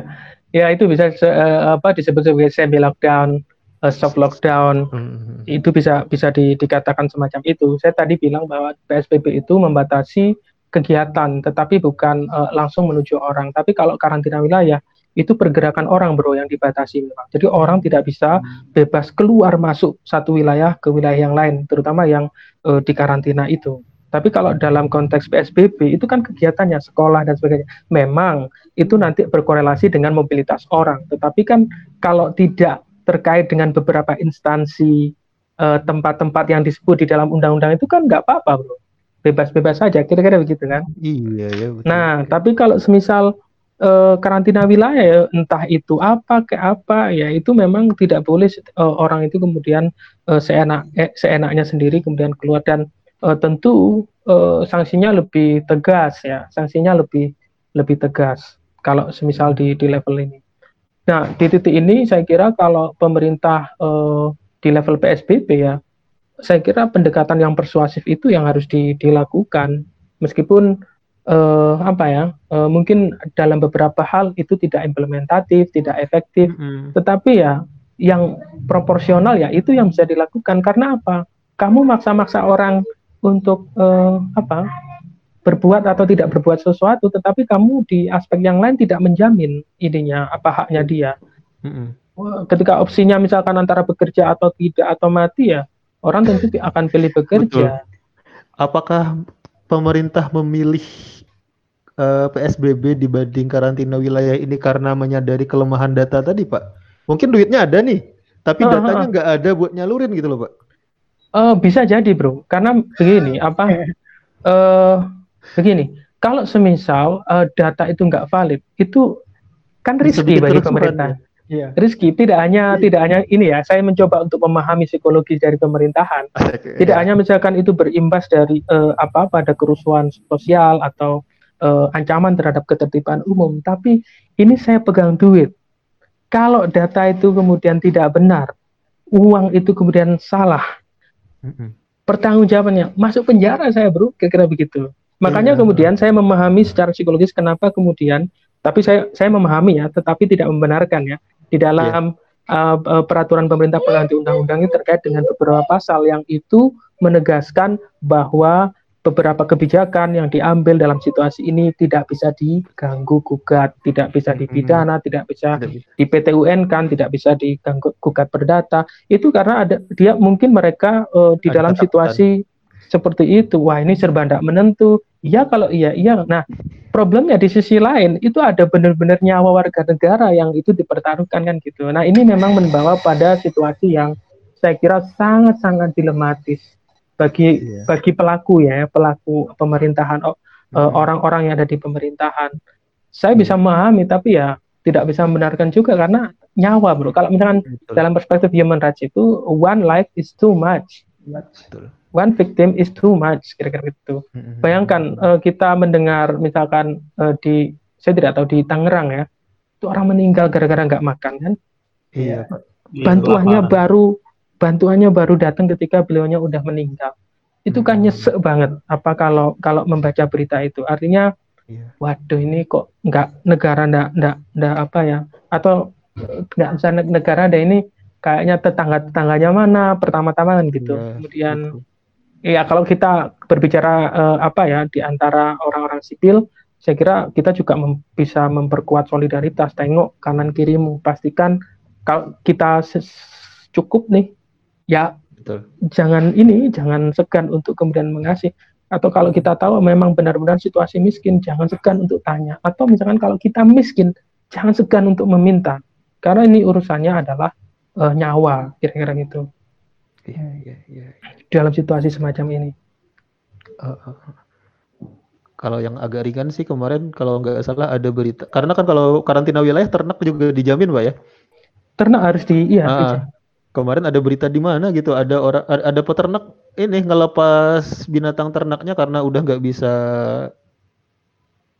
ya itu bisa uh, apa disebut sebagai semi lockdown, uh, soft lockdown. Hmm. Itu bisa bisa di, dikatakan semacam itu. Saya tadi bilang bahwa PSBB itu membatasi kegiatan, tetapi bukan uh, langsung menuju orang. Tapi kalau karantina wilayah itu pergerakan orang bro yang dibatasi memang. Jadi orang tidak bisa hmm. bebas keluar masuk satu wilayah ke wilayah yang lain, terutama yang uh, di karantina itu. Tapi kalau dalam konteks PSBB itu kan kegiatannya sekolah dan sebagainya. Memang itu nanti berkorelasi dengan mobilitas orang. Tetapi kan kalau tidak terkait dengan beberapa instansi eh, tempat-tempat yang disebut di dalam undang-undang itu kan nggak apa-apa, bro. Bebas-bebas saja, kira-kira begitu kan? Iya, ya. Betul. Nah, tapi kalau semisal uh, karantina wilayah ya entah itu apa ke apa ya itu memang tidak boleh uh, orang itu kemudian uh, seenak eh, seenaknya sendiri kemudian keluar dan uh, tentu uh, sanksinya lebih tegas ya sanksinya lebih lebih tegas kalau semisal di di level ini. Nah di titik ini saya kira kalau pemerintah uh, di level PSBB ya saya kira pendekatan yang persuasif itu yang harus di, dilakukan meskipun uh, apa ya uh, mungkin dalam beberapa hal itu tidak implementatif tidak efektif hmm. tetapi ya yang proporsional ya itu yang bisa dilakukan karena apa kamu maksa-maksa orang untuk uh, apa berbuat atau tidak berbuat sesuatu tetapi kamu di aspek yang lain tidak menjamin ininya apa haknya dia hmm. ketika opsinya misalkan antara bekerja atau tidak atau mati ya orang tentu akan pilih bekerja. Betul. Apakah pemerintah memilih uh, eh, PSBB dibanding karantina wilayah ini karena menyadari kelemahan data tadi, Pak? Mungkin duitnya ada nih, tapi datanya nggak ada buat nyalurin gitu loh, Pak. Uh, bisa jadi, Bro. Karena begini, apa? Uh, begini, kalau semisal uh, data itu nggak valid, itu kan rizki bagi pemerintah. Ya. Rizky tidak hanya ya. tidak hanya ini ya, saya mencoba untuk memahami psikologis dari pemerintahan. Tidak ya. hanya misalkan itu berimbas dari uh, apa pada kerusuhan sosial atau uh, ancaman terhadap ketertiban umum, tapi ini saya pegang duit. Kalau data itu kemudian tidak benar, uang itu kemudian salah, mm-hmm. pertanggungjawabannya masuk penjara saya bro, kira-kira begitu. Makanya ya. kemudian saya memahami secara psikologis kenapa kemudian tapi saya saya memahami ya, tetapi tidak membenarkan ya di dalam yeah. uh, peraturan pemerintah pengganti undang-undang ini terkait dengan beberapa pasal yang itu menegaskan bahwa beberapa kebijakan yang diambil dalam situasi ini tidak bisa diganggu gugat, tidak bisa dipidana, hmm. tidak bisa di PTUN kan, tidak bisa diganggu gugat perdata. Itu karena ada dia mungkin mereka uh, di ada dalam situasi seperti itu. Wah, ini serba tidak menentu. Iya kalau iya iya. Nah, problemnya di sisi lain itu ada benar-benar nyawa warga negara yang itu dipertaruhkan kan gitu. Nah, ini memang membawa pada situasi yang saya kira sangat-sangat dilematis bagi iya. bagi pelaku ya, pelaku pemerintahan oh, hmm. orang-orang yang ada di pemerintahan. Saya hmm. bisa memahami tapi ya tidak bisa membenarkan juga karena nyawa, Bro. Kalau misalkan Betul. dalam perspektif human rights itu one life is too much. Betul one victim is too much kira-kira gitu. Mm-hmm. Bayangkan uh, kita mendengar misalkan uh, di saya tidak tahu di Tangerang ya, itu orang meninggal gara-gara nggak makan kan? Iya. iya bantuannya baru bantuannya baru datang ketika beliaunya udah meninggal. Itu kan nyesek banget. Apa kalau kalau membaca berita itu artinya iya. waduh ini kok nggak negara ndak ndak ndak apa ya atau nggak bisa negara ada ini kayaknya tetangga tetangganya mana pertama-tama kan gitu. Yeah, Kemudian betul. Iya, kalau kita berbicara uh, apa ya di antara orang-orang sipil, saya kira kita juga mem bisa memperkuat solidaritas. Tengok kanan kirimu, pastikan kalau kita cukup nih, ya Betul. jangan ini, jangan segan untuk kemudian mengasih. Atau kalau kita tahu memang benar-benar situasi miskin, jangan segan untuk tanya. Atau misalkan kalau kita miskin, jangan segan untuk meminta. Karena ini urusannya adalah uh, nyawa, kira-kira gitu. Iya, iya, iya. Dalam situasi semacam ini. Uh, uh, Kalau yang agak ringan sih kemarin kalau nggak salah ada berita. Karena kan kalau karantina wilayah ternak juga dijamin, Pak ya? Ternak harus di iya. Uh, kemarin ada berita di mana gitu, ada orang ada peternak ini ngelepas binatang ternaknya karena udah nggak bisa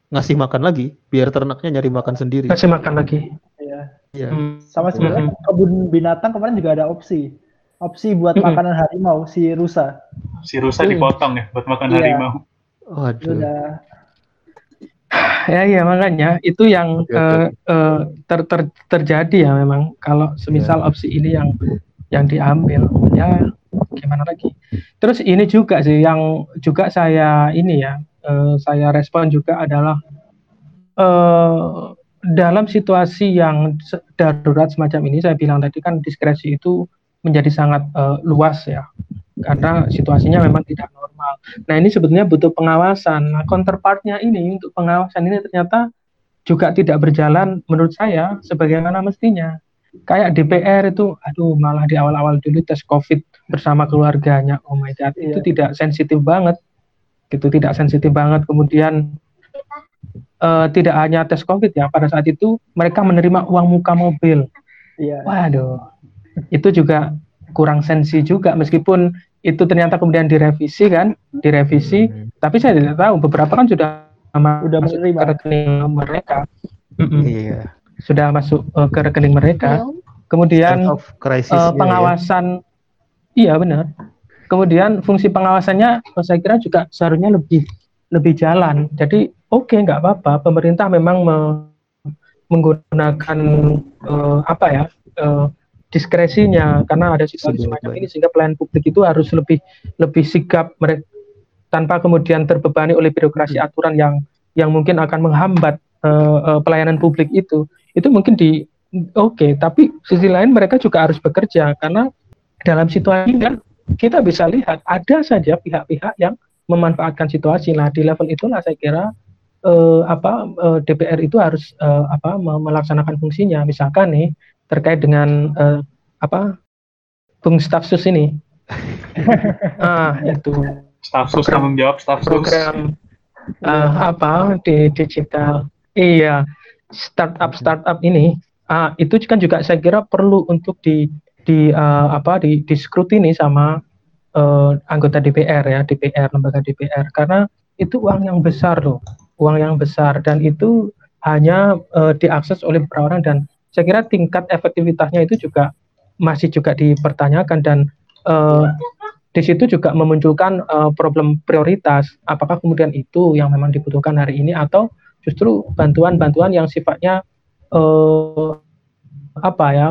ngasih makan lagi, biar ternaknya nyari makan sendiri. Ngasih makan lagi. Iya. Iya. Hmm. Sama sebenarnya hmm. kebun binatang kemarin juga ada opsi opsi buat mm -hmm. makanan harimau si rusa. Si rusa mm. dipotong ya buat makan iya. harimau. Waduh. Udah. Ya ya makanya itu yang okay, uh, uh, ter, ter, terjadi ya memang kalau semisal yeah. opsi ini yang yang diambil ya gimana lagi. Terus ini juga sih yang juga saya ini ya uh, saya respon juga adalah uh, dalam situasi yang darurat semacam ini saya bilang tadi kan diskresi itu menjadi sangat uh, luas ya karena situasinya memang tidak normal. Nah ini sebetulnya butuh pengawasan. Nah counterpartnya ini untuk pengawasan ini ternyata juga tidak berjalan menurut saya sebagaimana mestinya. Kayak DPR itu, aduh malah di awal-awal dulu tes COVID bersama keluarganya, oh my god, itu iya. tidak sensitif banget, gitu tidak sensitif banget. Kemudian uh, tidak hanya tes COVID ya, pada saat itu mereka menerima uang muka mobil. Iya. Waduh, itu juga kurang sensi juga meskipun itu ternyata kemudian direvisi kan? Direvisi. Hmm. tapi saya tidak tahu beberapa kan sudah sudah masuk ke rekening mereka. Iya. sudah masuk uh, ke rekening mereka. Kemudian uh, pengawasan ya. iya benar. Kemudian fungsi pengawasannya saya kira juga seharusnya lebih lebih jalan. Jadi oke okay, nggak apa-apa. Pemerintah memang me menggunakan uh, apa ya uh, diskresinya karena ada situasi semacam ini sehingga pelayan publik itu harus lebih lebih sigap mereka tanpa kemudian terbebani oleh birokrasi hmm. aturan yang yang mungkin akan menghambat uh, uh, pelayanan publik itu itu mungkin di oke, okay, tapi sisi lain mereka juga harus bekerja karena dalam situasi ini kan kita bisa lihat ada saja pihak-pihak yang memanfaatkan situasi. Nah, di level itulah saya kira eh, apa eh, DPR itu harus eh, apa melaksanakan fungsinya. Misalkan nih terkait dengan eh, apa Bung Stafsus ini. ah, itu. Stafsus tanggung jawab Stafsus. Program uh, apa di digital. Iya, startup startup ini uh, itu kan juga saya kira perlu untuk di di uh, apa di diskrutini sama uh, anggota DPR ya DPR lembaga DPR karena itu uang yang besar loh uang yang besar dan itu hanya uh, diakses oleh beberapa orang dan saya kira tingkat efektivitasnya itu juga masih juga dipertanyakan dan uh, di situ juga memunculkan uh, problem prioritas apakah kemudian itu yang memang dibutuhkan hari ini atau justru bantuan-bantuan yang sifatnya uh, apa ya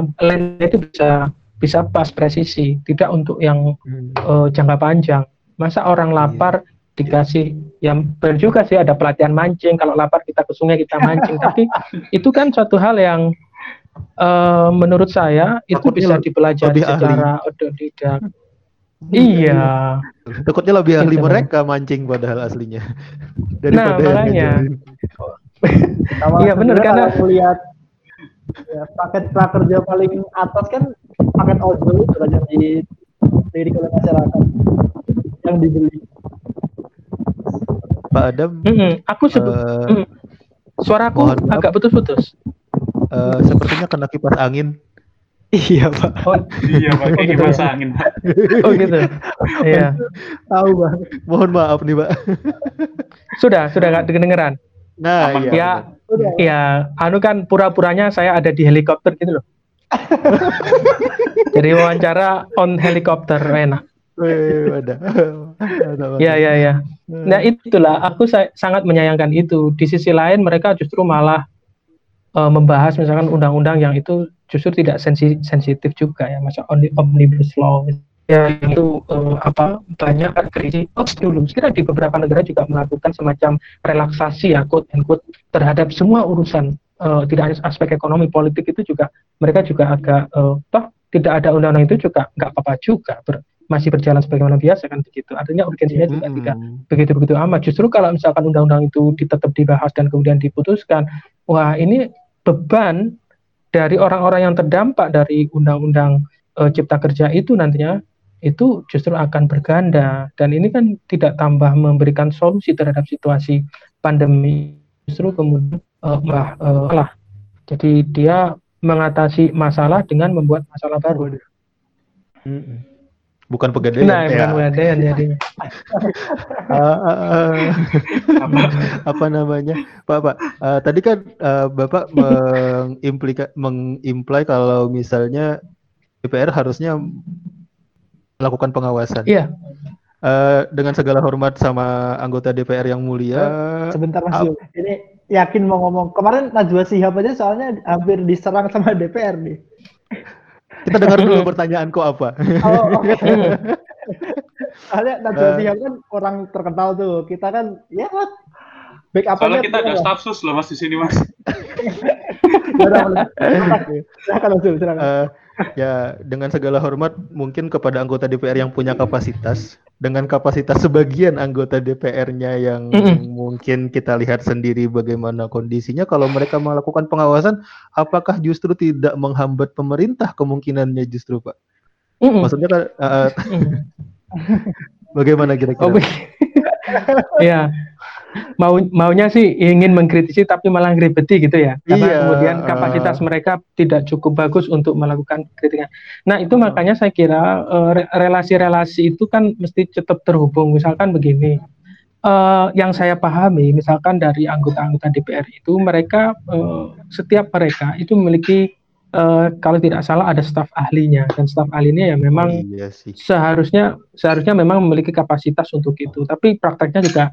itu bisa bisa pas presisi, tidak untuk yang hmm. uh, jangka panjang. Masa orang iya. lapar yeah. dikasih yang benar juga sih ada pelatihan mancing, kalau lapar kita ke sungai kita mancing, tapi itu kan suatu hal yang uh, menurut saya itu bisa dipelajari secara otodidak. Iya. Takutnya lebih ahli gitu. mereka mancing padahal aslinya. Daripada nah, makanya. Iya benar karena lihat ya, paket prakerja paling atas kan paket ojol itu kan yang dilirik oleh masyarakat yang dibeli. Pak Adam, mm -hmm. aku sebut uh, mm, suara aku agak putus-putus. Uh, sepertinya kena kipas angin. Iya pak. Oh, iya pak, kayak kipas angin pak. Oh gitu. Iya. Tahu pak. Mohon maaf nih pak. Sudah, sudah nggak kedengeran. Nah, iya. Ya, ya, anu kan pura-puranya saya ada di helikopter gitu loh. Jadi wawancara on helikopter enak. ya ya ya. Nah itulah aku sangat menyayangkan itu. Di sisi lain mereka justru malah uh, membahas misalkan undang-undang yang itu justru tidak sensi sensitif juga ya, macam omnibus law ya itu uh, apa banyak kan kritik oh, dulu kira di beberapa negara juga melakukan semacam relaksasi ya quote and quote terhadap semua urusan uh, tidak hanya aspek ekonomi politik itu juga mereka juga agak uh, toh tidak ada undang-undang itu juga nggak apa-apa juga ber, masih berjalan sebagaimana biasa kan begitu. Artinya urgensinya juga mm -hmm. tidak begitu begitu amat. Justru kalau misalkan undang-undang itu tetap dibahas dan kemudian diputuskan wah ini beban dari orang-orang yang terdampak dari undang-undang uh, cipta kerja itu nantinya itu justru akan berganda. Dan ini kan tidak tambah memberikan solusi terhadap situasi pandemi. Justru kemudian uh, uh, lah jadi dia mengatasi masalah dengan membuat masalah baru bukan pegadaian nah, ya. bukan pegadaian jadi apa, apa namanya pak pak uh, tadi kan uh, bapak mengimplika mengimply kalau misalnya DPR harusnya melakukan pengawasan. Iya. Uh, dengan segala hormat sama anggota DPR yang mulia. Uh, Sebentar Mas uh, Ini yakin mau ngomong. Kemarin Najwa Sihab aja soalnya hampir diserang sama DPR nih. Kita dengar dulu pertanyaan kok apa. Oh, okay. soalnya Najwa uh, Sihab kan orang terkenal tuh. Kita kan ya backup Soalnya kita ada stafsus loh mas di sini mas. silakan silakan. Uh, ya dengan segala hormat mungkin kepada anggota DPR yang punya kapasitas dengan kapasitas sebagian anggota DPR-nya yang mungkin kita lihat sendiri bagaimana kondisinya kalau mereka melakukan pengawasan apakah justru tidak menghambat pemerintah kemungkinannya justru Pak? Maksudnya kan uh, bagaimana kira-kira? Oh, ya mau maunya sih ingin mengkritisi tapi malah ngeribeti gitu ya karena iya, kemudian kapasitas uh, mereka tidak cukup bagus untuk melakukan kritikan. Nah itu uh, makanya saya kira relasi-relasi uh, itu kan mesti tetap terhubung. Misalkan begini, uh, yang saya pahami, misalkan dari anggota-anggota DPR itu mereka uh, setiap mereka itu memiliki uh, kalau tidak salah ada staf ahlinya dan staf ahlinya ya memang iya seharusnya seharusnya memang memiliki kapasitas untuk itu. Tapi prakteknya juga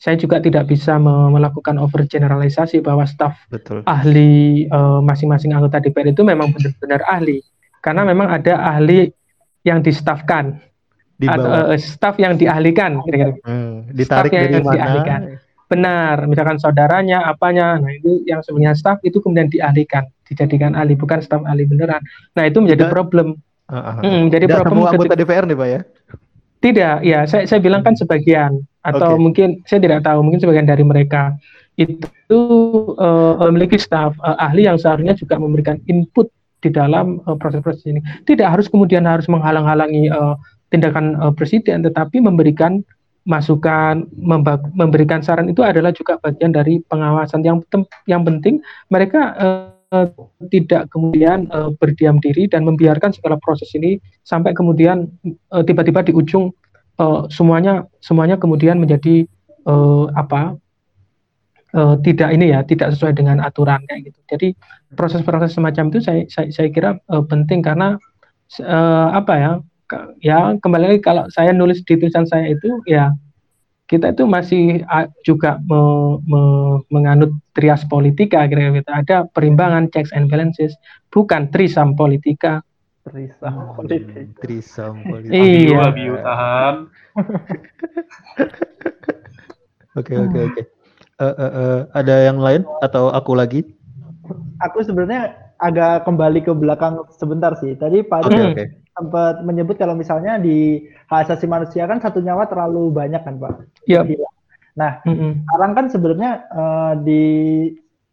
saya juga tidak bisa melakukan overgeneralisasi bahwa staf Betul. ahli eh, masing-masing uh, anggota DPR itu memang benar-benar ahli karena memang ada ahli yang distafkan Di atau uh, staf yang diahlikan kira-kira hmm, ditarik yang dari mana diahlikan benar misalkan saudaranya apanya nah itu yang sebenarnya staf itu kemudian diahlikan dijadikan ahli bukan staf ahli beneran. Nah itu menjadi tidak, problem. Uh, uh, hmm, jadi problem semua anggota DPR nih pak ya? Tidak, ya saya saya bilang kan sebagian atau okay. mungkin saya tidak tahu mungkin sebagian dari mereka itu uh, memiliki staf uh, ahli yang seharusnya juga memberikan input di dalam proses-proses uh, ini. Tidak harus kemudian harus menghalang-halangi uh, tindakan uh, presiden, tetapi memberikan masukan, memberikan saran itu adalah juga bagian dari pengawasan. Yang yang penting mereka uh, tidak kemudian uh, berdiam diri dan membiarkan segala proses ini sampai kemudian uh, tiba-tiba di ujung uh, semuanya semuanya kemudian menjadi uh, apa uh, tidak ini ya tidak sesuai dengan aturan kayak gitu. Jadi proses-proses semacam itu saya saya, saya kira uh, penting karena uh, apa ya ya kembali lagi kalau saya nulis di tulisan saya itu ya kita itu masih juga me, me, menganut trias politika kira-kira gitu. Ada perimbangan checks and balances, bukan trisam politika. Trisam hmm, politika. Trisam politika. Iya. Abiu, tahan. Oke oke oke. Eh, eh, eh, ada yang lain atau aku lagi? Aku sebenarnya agak kembali ke belakang sebentar sih. Tadi Pak okay, okay sempat menyebut kalau misalnya di hak asasi manusia kan satu nyawa terlalu banyak kan Pak. Iya. Yep. Nah, mm -hmm. sekarang kan sebenarnya uh, di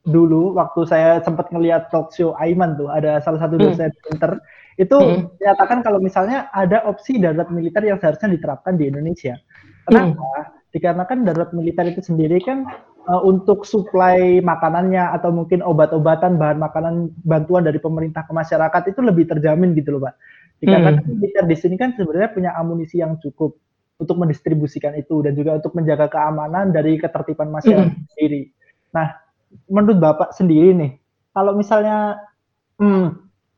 dulu waktu saya sempat ngelihat talk show Aiman tuh ada salah satu dosen mm. inter itu mm. menyatakan kalau misalnya ada opsi darurat militer yang seharusnya diterapkan di Indonesia. Kenapa? Mm. Dikarenakan darurat militer itu sendiri kan uh, untuk suplai makanannya atau mungkin obat-obatan bahan makanan bantuan dari pemerintah ke masyarakat itu lebih terjamin gitu loh, Pak. Dikarenakan hmm. militer di sini kan sebenarnya punya amunisi yang cukup untuk mendistribusikan itu dan juga untuk menjaga keamanan dari ketertiban masyarakat hmm. sendiri. Nah, menurut Bapak sendiri nih, kalau misalnya hmm,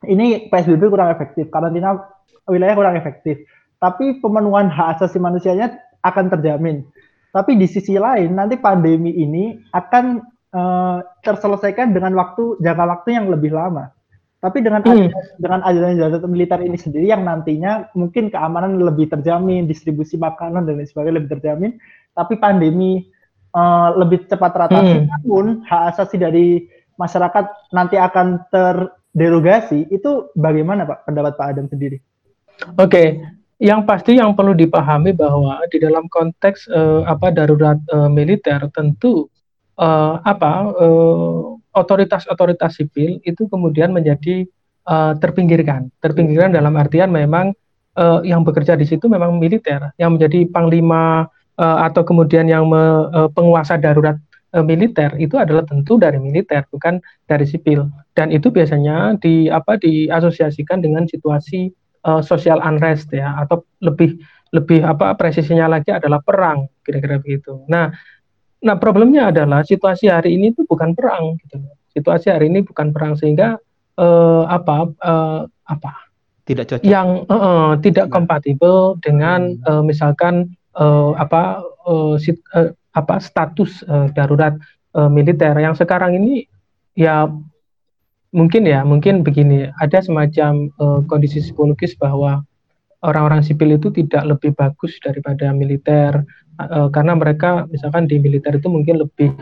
ini PSBB kurang efektif, karantina wilayah kurang efektif, tapi pemenuhan hak asasi manusianya akan terjamin. Tapi di sisi lain nanti pandemi ini akan uh, terselesaikan dengan waktu jangka waktu yang lebih lama. Tapi dengan hmm. dengan adanya militer ini sendiri yang nantinya mungkin keamanan lebih terjamin, distribusi makanan dan lain sebagainya lebih terjamin, tapi pandemi uh, lebih cepat teratasi, hmm. namun hak asasi dari masyarakat nanti akan terderogasi, itu bagaimana Pak pendapat Pak Adam sendiri? Oke, okay. Yang pasti yang perlu dipahami bahwa di dalam konteks uh, apa darurat uh, militer tentu uh, apa uh, otoritas-otoritas sipil itu kemudian menjadi uh, terpinggirkan. Terpinggirkan dalam artian memang uh, yang bekerja di situ memang militer, yang menjadi panglima uh, atau kemudian yang me, uh, penguasa darurat uh, militer itu adalah tentu dari militer, bukan dari sipil. Dan itu biasanya di apa diasosiasikan dengan situasi uh, social unrest ya atau lebih lebih apa presisinya lagi adalah perang kira-kira begitu. Nah, Nah, problemnya adalah situasi hari ini itu bukan perang gitu. Situasi hari ini bukan perang sehingga uh, apa uh, apa tidak cocok yang uh, uh, tidak nah. kompatibel dengan hmm. uh, misalkan uh, apa uh, sit, uh, apa status uh, darurat uh, militer yang sekarang ini ya mungkin ya mungkin begini ada semacam uh, kondisi psikologis bahwa orang-orang sipil itu tidak lebih bagus daripada militer uh, karena mereka misalkan di militer itu mungkin lebih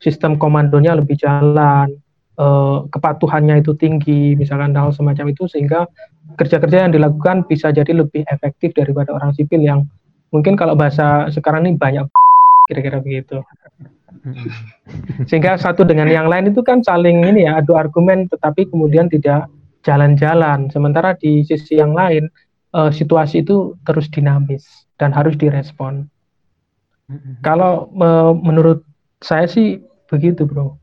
sistem komandonya lebih jalan, uh, kepatuhannya itu tinggi, misalkan hal semacam itu sehingga kerja-kerja yang dilakukan bisa jadi lebih efektif daripada orang sipil yang mungkin kalau bahasa sekarang ini banyak kira-kira begitu. Sehingga satu dengan yang lain itu kan saling ini ya adu argumen tetapi kemudian tidak jalan-jalan. Sementara di sisi yang lain uh, situasi itu terus dinamis dan harus direspon. Kalau uh, menurut saya sih begitu, bro.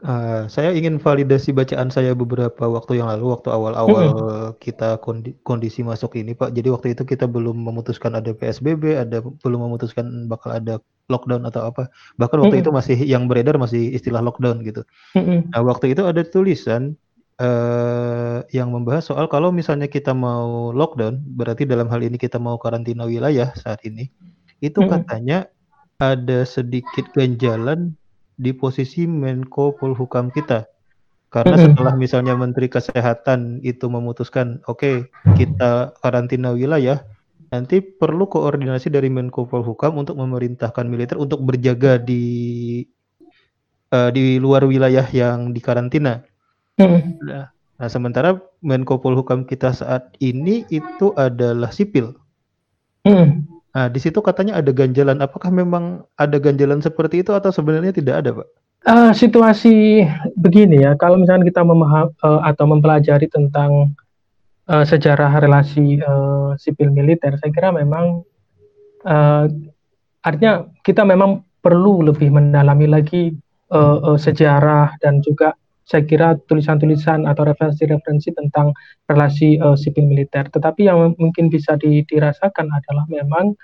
Uh, saya ingin validasi bacaan saya beberapa waktu yang lalu, waktu awal-awal hmm. kita kondi kondisi masuk ini, Pak. Jadi waktu itu kita belum memutuskan ada PSBB, ada belum memutuskan bakal ada lockdown atau apa. Bahkan waktu hmm. itu masih yang beredar masih istilah lockdown gitu. Hmm. Nah waktu itu ada tulisan uh, yang membahas soal kalau misalnya kita mau lockdown, berarti dalam hal ini kita mau karantina wilayah saat ini, itu hmm. katanya ada sedikit ganjalan di posisi Menko Polhukam kita. Karena setelah misalnya Menteri Kesehatan itu memutuskan, oke okay, kita karantina wilayah, nanti perlu koordinasi dari Menko Polhukam untuk memerintahkan militer untuk berjaga di uh, di luar wilayah yang dikarantina. Hmm. Nah, nah, sementara Menko Polhukam kita saat ini itu adalah sipil. Hmm. Nah, di situ katanya ada ganjalan. Apakah memang ada ganjalan seperti itu atau sebenarnya tidak ada, Pak? Uh, situasi begini ya, kalau misalnya kita memaham uh, atau mempelajari tentang uh, sejarah relasi uh, sipil militer, saya kira memang uh, artinya kita memang perlu lebih mendalami lagi uh, uh, sejarah dan juga saya kira tulisan-tulisan atau referensi-referensi tentang relasi uh, sipil militer. Tetapi yang mungkin bisa di, dirasakan adalah memang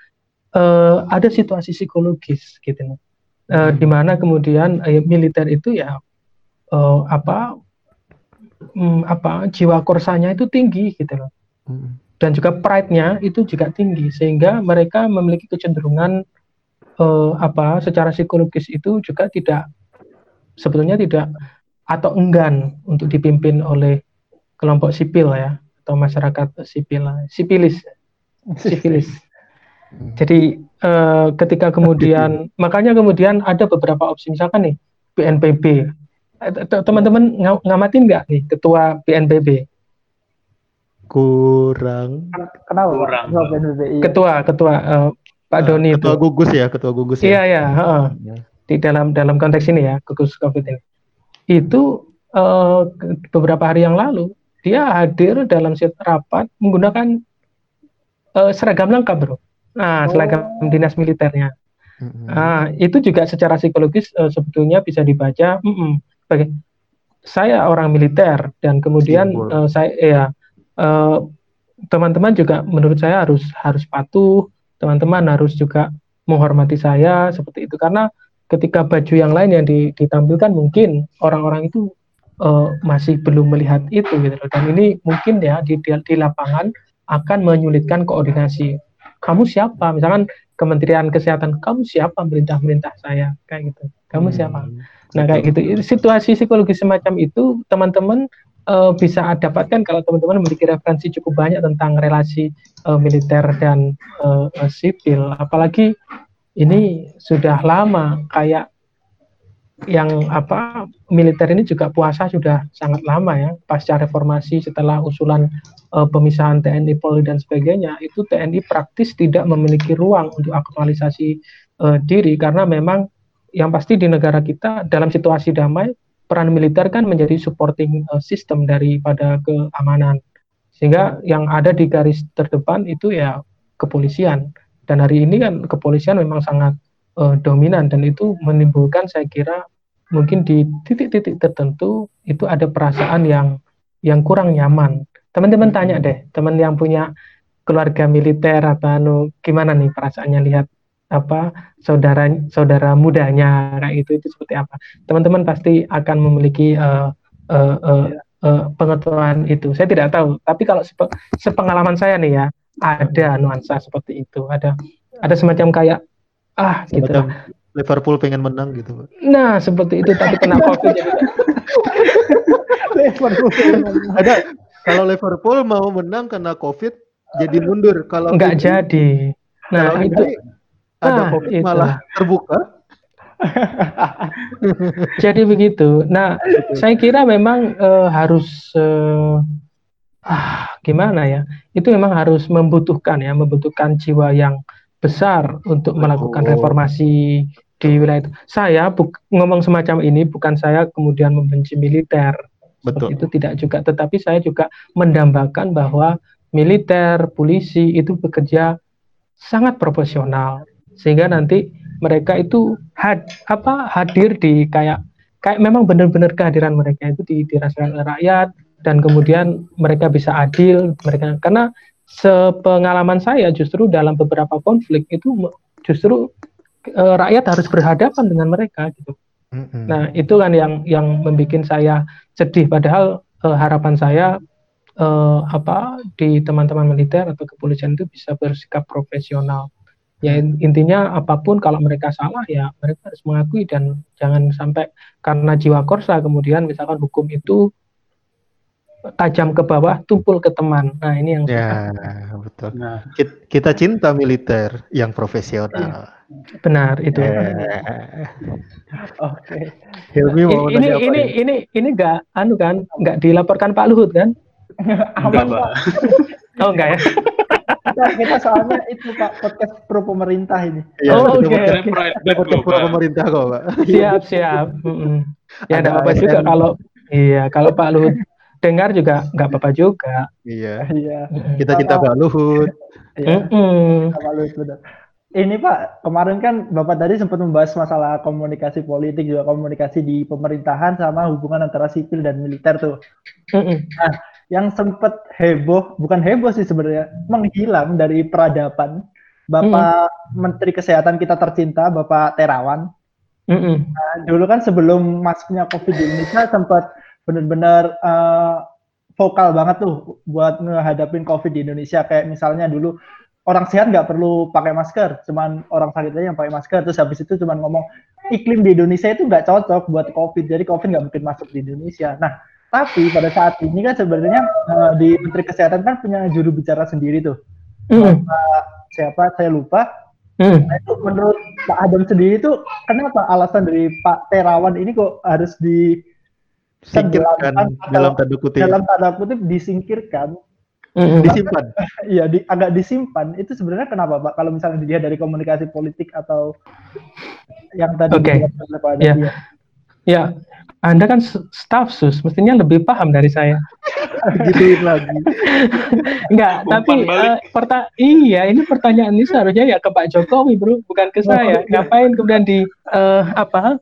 uh, ada situasi psikologis gitu. Uh, di mana kemudian uh, militer itu ya uh, apa um, apa jiwa korsanya itu tinggi gitu loh. Hmm. Dan juga pride-nya itu juga tinggi sehingga mereka memiliki kecenderungan uh, apa secara psikologis itu juga tidak sebetulnya tidak atau enggan untuk dipimpin oleh kelompok sipil ya atau masyarakat sipil sipilis sipilis jadi eh, ketika kemudian makanya kemudian ada beberapa opsi. Misalkan nih BNPB eh, teman-teman ng ngamatin nggak nih ketua BNPB kurang. Kenapa? Kurang. BNPB iya. ketua ketua uh, Pak uh, Doni ketua itu. gugus ya ketua gugus ya. Iya iya uh, di dalam dalam konteks ini ya gugus covid ini itu uh, beberapa hari yang lalu dia hadir dalam rapat menggunakan uh, seragam lengkap bro. Nah, oh. seragam dinas militernya. Mm-hmm. Nah, itu juga secara psikologis uh, sebetulnya bisa dibaca. Mm-mm, sebagai saya orang militer dan kemudian uh, saya ya uh, teman-teman juga menurut saya harus harus patuh. Teman-teman harus juga menghormati saya seperti itu karena ketika baju yang lain yang ditampilkan mungkin orang-orang itu uh, masih belum melihat itu gitu loh. Dan ini mungkin ya di, di, di lapangan akan menyulitkan koordinasi. Kamu siapa? Misalkan Kementerian Kesehatan, kamu siapa merintah-merintah saya kayak gitu. Kamu hmm. siapa? Nah kayak gitu. Situasi psikologis semacam itu teman-teman uh, bisa dapatkan kalau teman-teman memiliki referensi cukup banyak tentang relasi uh, militer dan uh, uh, sipil. Apalagi ini sudah lama kayak yang apa militer ini juga puasa sudah sangat lama ya. Pasca reformasi setelah usulan uh, pemisahan TNI Polri dan sebagainya itu TNI praktis tidak memiliki ruang untuk aktualisasi uh, diri karena memang yang pasti di negara kita dalam situasi damai peran militer kan menjadi supporting uh, system daripada keamanan. Sehingga yang ada di garis terdepan itu ya kepolisian dan hari ini kan kepolisian memang sangat uh, dominan dan itu menimbulkan saya kira mungkin di titik-titik tertentu itu ada perasaan yang yang kurang nyaman. Teman-teman tanya deh, teman yang punya keluarga militer atau anu gimana nih perasaannya lihat apa saudara saudara mudanya kayak itu itu seperti apa. Teman-teman pasti akan memiliki uh, uh, uh, uh, pengetahuan itu. Saya tidak tahu, tapi kalau sepe, sepengalaman saya nih ya, ada nuansa seperti itu ada ada semacam kayak ah gitu. Lah. Liverpool pengen menang gitu nah seperti itu tapi kena covid Liverpool ada kalau Liverpool mau menang kena covid jadi mundur. Kalau nggak jadi. Nah itu ada nah, covid itu. malah terbuka. Jadi begitu. Nah saya kira memang uh, harus uh, ah gimana ya? Itu memang harus membutuhkan ya membutuhkan jiwa yang besar untuk melakukan oh. reformasi di wilayah itu. Saya ngomong semacam ini bukan saya kemudian membenci militer. Betul. Itu tidak juga. Tetapi saya juga mendambakan bahwa militer polisi itu bekerja sangat profesional sehingga nanti mereka itu had, apa hadir di kayak kayak memang benar-benar kehadiran mereka itu dirasakan oleh rakyat dan kemudian mereka bisa adil mereka karena sepengalaman saya justru dalam beberapa konflik itu justru e, rakyat harus berhadapan dengan mereka gitu. Mm-hmm. Nah itu kan yang yang membuat saya sedih padahal e, harapan saya e, apa di teman-teman militer atau kepolisian itu bisa bersikap profesional. Ya intinya apa pun kalau mereka salah ya mereka harus mengakui dan jangan sampai karena jiwa korsa kemudian misalkan hukum itu tajam ke bawah, tumpul ke teman. Nah, ini yang ya, betul. Nah, kita cinta militer yang profesional. Benar itu. Eh. Oke. Hilmi mau ini ini, ini ini ini enggak anu kan enggak dilaporkan Pak Luhut kan? Enggak, Pak. oh enggak ya. kita, kita soalnya itu Pak podcast pro pemerintah ini. Ya, oh oke. Okay, okay. Podcast pro pemerintah kok Pak. Siap siap. Mm -hmm. Ya enggak apa-apa juga kalau iya kalau Pak Luhut dengar juga nggak apa-apa juga. Iya. Iya. Kita cinta Pak Luhut. Iya. Mm -hmm. Pak Luhut benar ini Pak, kemarin kan Bapak tadi sempat membahas masalah komunikasi politik juga komunikasi di pemerintahan sama hubungan antara sipil dan militer tuh. Nah, yang sempat heboh, bukan heboh sih sebenarnya, menghilang dari peradaban Bapak mm. Menteri Kesehatan kita tercinta, Bapak Terawan. Mm nah, dulu kan sebelum masuknya COVID di Indonesia sempat benar-benar uh, vokal banget tuh buat menghadapin COVID di Indonesia. Kayak misalnya dulu orang sehat nggak perlu pakai masker, cuman orang sakit aja yang pakai masker. Terus habis itu cuman ngomong iklim di Indonesia itu nggak cocok buat COVID, jadi COVID nggak mungkin masuk di Indonesia. Nah, tapi pada saat ini kan sebenarnya uh, di Menteri Kesehatan kan punya juru bicara sendiri tuh. Mm. Uh, siapa? Saya lupa. Mm. Nah, itu menurut Pak Adam sendiri itu kenapa alasan dari Pak Terawan ini kok harus di singkirkan dalam tanda kutip dalam tanda kutip disingkirkan Mm-hmm. Disimpan. Iya, di, agak disimpan. Itu sebenarnya kenapa, Pak? Kalau misalnya dilihat dari komunikasi politik atau yang tadi okay. ya. ya, Anda kan staff sus, mestinya lebih paham dari saya. Gituin lagi. Enggak, tapi uh, perta iya, ini pertanyaan ini seharusnya ya ke Pak Jokowi, Bro, bukan ke saya. Ngapain kemudian di uh, apa?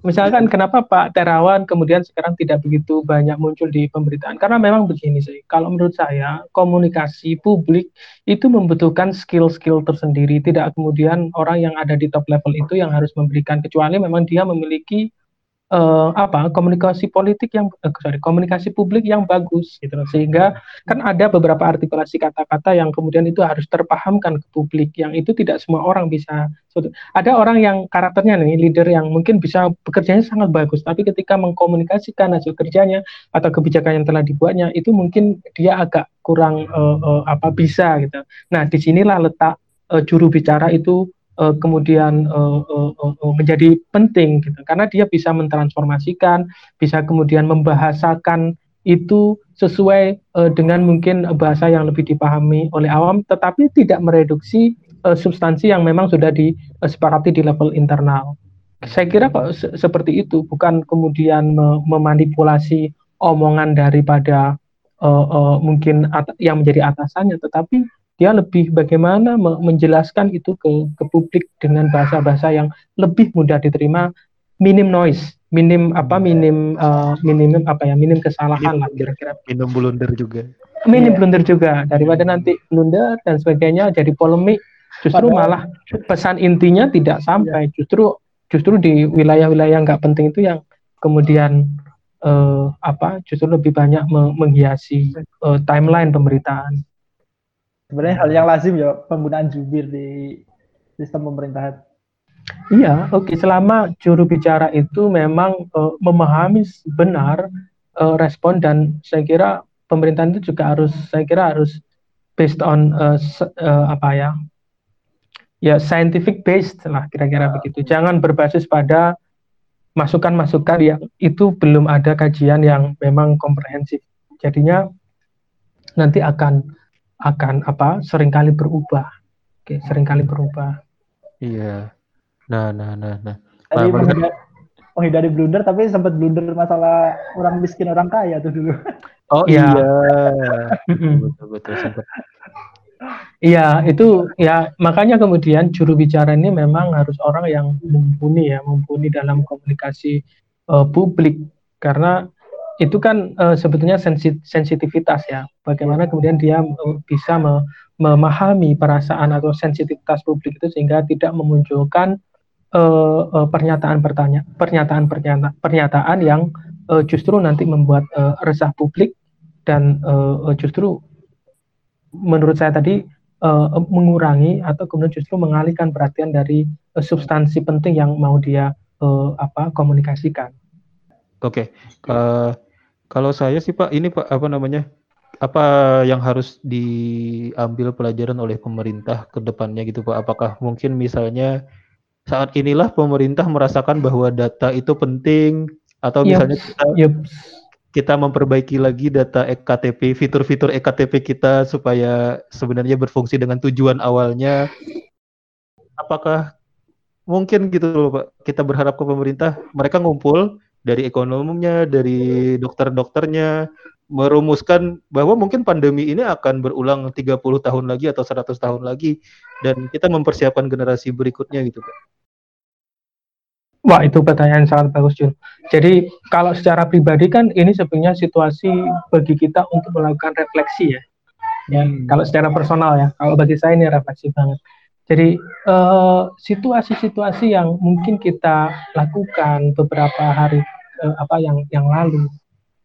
Misalkan kenapa Pak Terawan kemudian sekarang tidak begitu banyak muncul di pemberitaan? Karena memang begini sih kalau menurut saya komunikasi publik itu membutuhkan skill-skill tersendiri. Tidak kemudian orang yang ada di top level itu yang harus memberikan kecuali memang dia memiliki uh, apa komunikasi politik yang uh, sorry komunikasi publik yang bagus gitu sehingga kan ada beberapa artikulasi kata-kata yang kemudian itu harus terpahamkan ke publik yang itu tidak semua orang bisa ada orang yang karakternya nih leader yang mungkin bisa bekerjanya sangat bagus tapi ketika mengkomunikasikan hasil kerjanya atau kebijakan yang telah dibuatnya itu mungkin dia agak kurang uh, uh, apa bisa gitu. Nah di sinilah letak uh, juru bicara itu uh, kemudian uh, uh, uh, menjadi penting gitu. Karena dia bisa mentransformasikan bisa kemudian membahasakan itu sesuai uh, dengan mungkin bahasa yang lebih dipahami oleh awam tetapi tidak mereduksi uh, substansi yang memang sudah disepakati di level internal. Saya kira kok se seperti itu bukan kemudian me memanipulasi omongan daripada uh, uh, mungkin yang menjadi atasannya tetapi dia lebih bagaimana menjelaskan itu ke, ke publik dengan bahasa-bahasa yang lebih mudah diterima, minim noise, minim apa minim uh, minim apa ya minim kesalahan minim, lah kira-kira. Minim blunder juga. Minim yeah. blunder juga daripada nanti blunder dan sebagainya jadi polemik, justru Padahal, malah pesan intinya tidak sampai, yeah. justru justru di wilayah-wilayah nggak penting itu yang kemudian uh, apa justru lebih banyak menghiasi uh, timeline pemberitaan sebenarnya hal yang lazim ya penggunaan jubir di sistem pemerintahan. Iya, oke. Okay. Selama juru bicara itu memang uh, memahami benar uh, respon dan saya kira pemerintahan itu juga harus, saya kira harus based on uh, uh, apa ya, ya scientific based lah kira-kira nah. begitu. Jangan berbasis pada masukan-masukan yang itu belum ada kajian yang memang komprehensif. Jadinya nanti akan akan apa sering kali berubah. Oke, sering kali berubah. Iya. Nah, nah, nah, nah. Tadi nah, menghindari, menghindari blunder tapi sempat blunder masalah orang miskin orang kaya tuh dulu. Oh iya. betul betul sempat. Iya, itu ya makanya kemudian juru bicara ini memang harus orang yang mumpuni ya, mumpuni dalam komunikasi uh, publik karena itu kan uh, sebetulnya sensit sensitivitas ya. Bagaimana kemudian dia uh, bisa me memahami perasaan atau sensitivitas publik itu sehingga tidak memunculkan pernyataan-pernyataan uh, pernyataan, pernyataan pernyataan yang uh, justru nanti membuat uh, resah publik dan uh, justru menurut saya tadi uh, mengurangi atau kemudian justru mengalihkan perhatian dari uh, substansi penting yang mau dia uh, apa komunikasikan. Oke, okay. uh, kalau saya sih Pak, ini Pak apa namanya? Apa yang harus diambil pelajaran oleh pemerintah ke depannya gitu Pak? Apakah mungkin misalnya saat inilah pemerintah merasakan bahwa data itu penting atau yep. misalnya kita yep. kita memperbaiki lagi data ektp fitur-fitur ektp kita supaya sebenarnya berfungsi dengan tujuan awalnya apakah mungkin gitu loh Pak kita berharap ke pemerintah mereka ngumpul dari ekonominya dari dokter-dokternya merumuskan bahwa mungkin pandemi ini akan berulang 30 tahun lagi atau 100 tahun lagi dan kita mempersiapkan generasi berikutnya gitu Pak. Wah itu pertanyaan sangat bagus Jun. Jadi kalau secara pribadi kan ini sebenarnya situasi bagi kita untuk melakukan refleksi ya. Ya, hmm. kalau secara personal ya, kalau bagi saya ini refleksi banget. Jadi eh, situasi-situasi uh, yang mungkin kita lakukan beberapa hari uh, apa yang yang lalu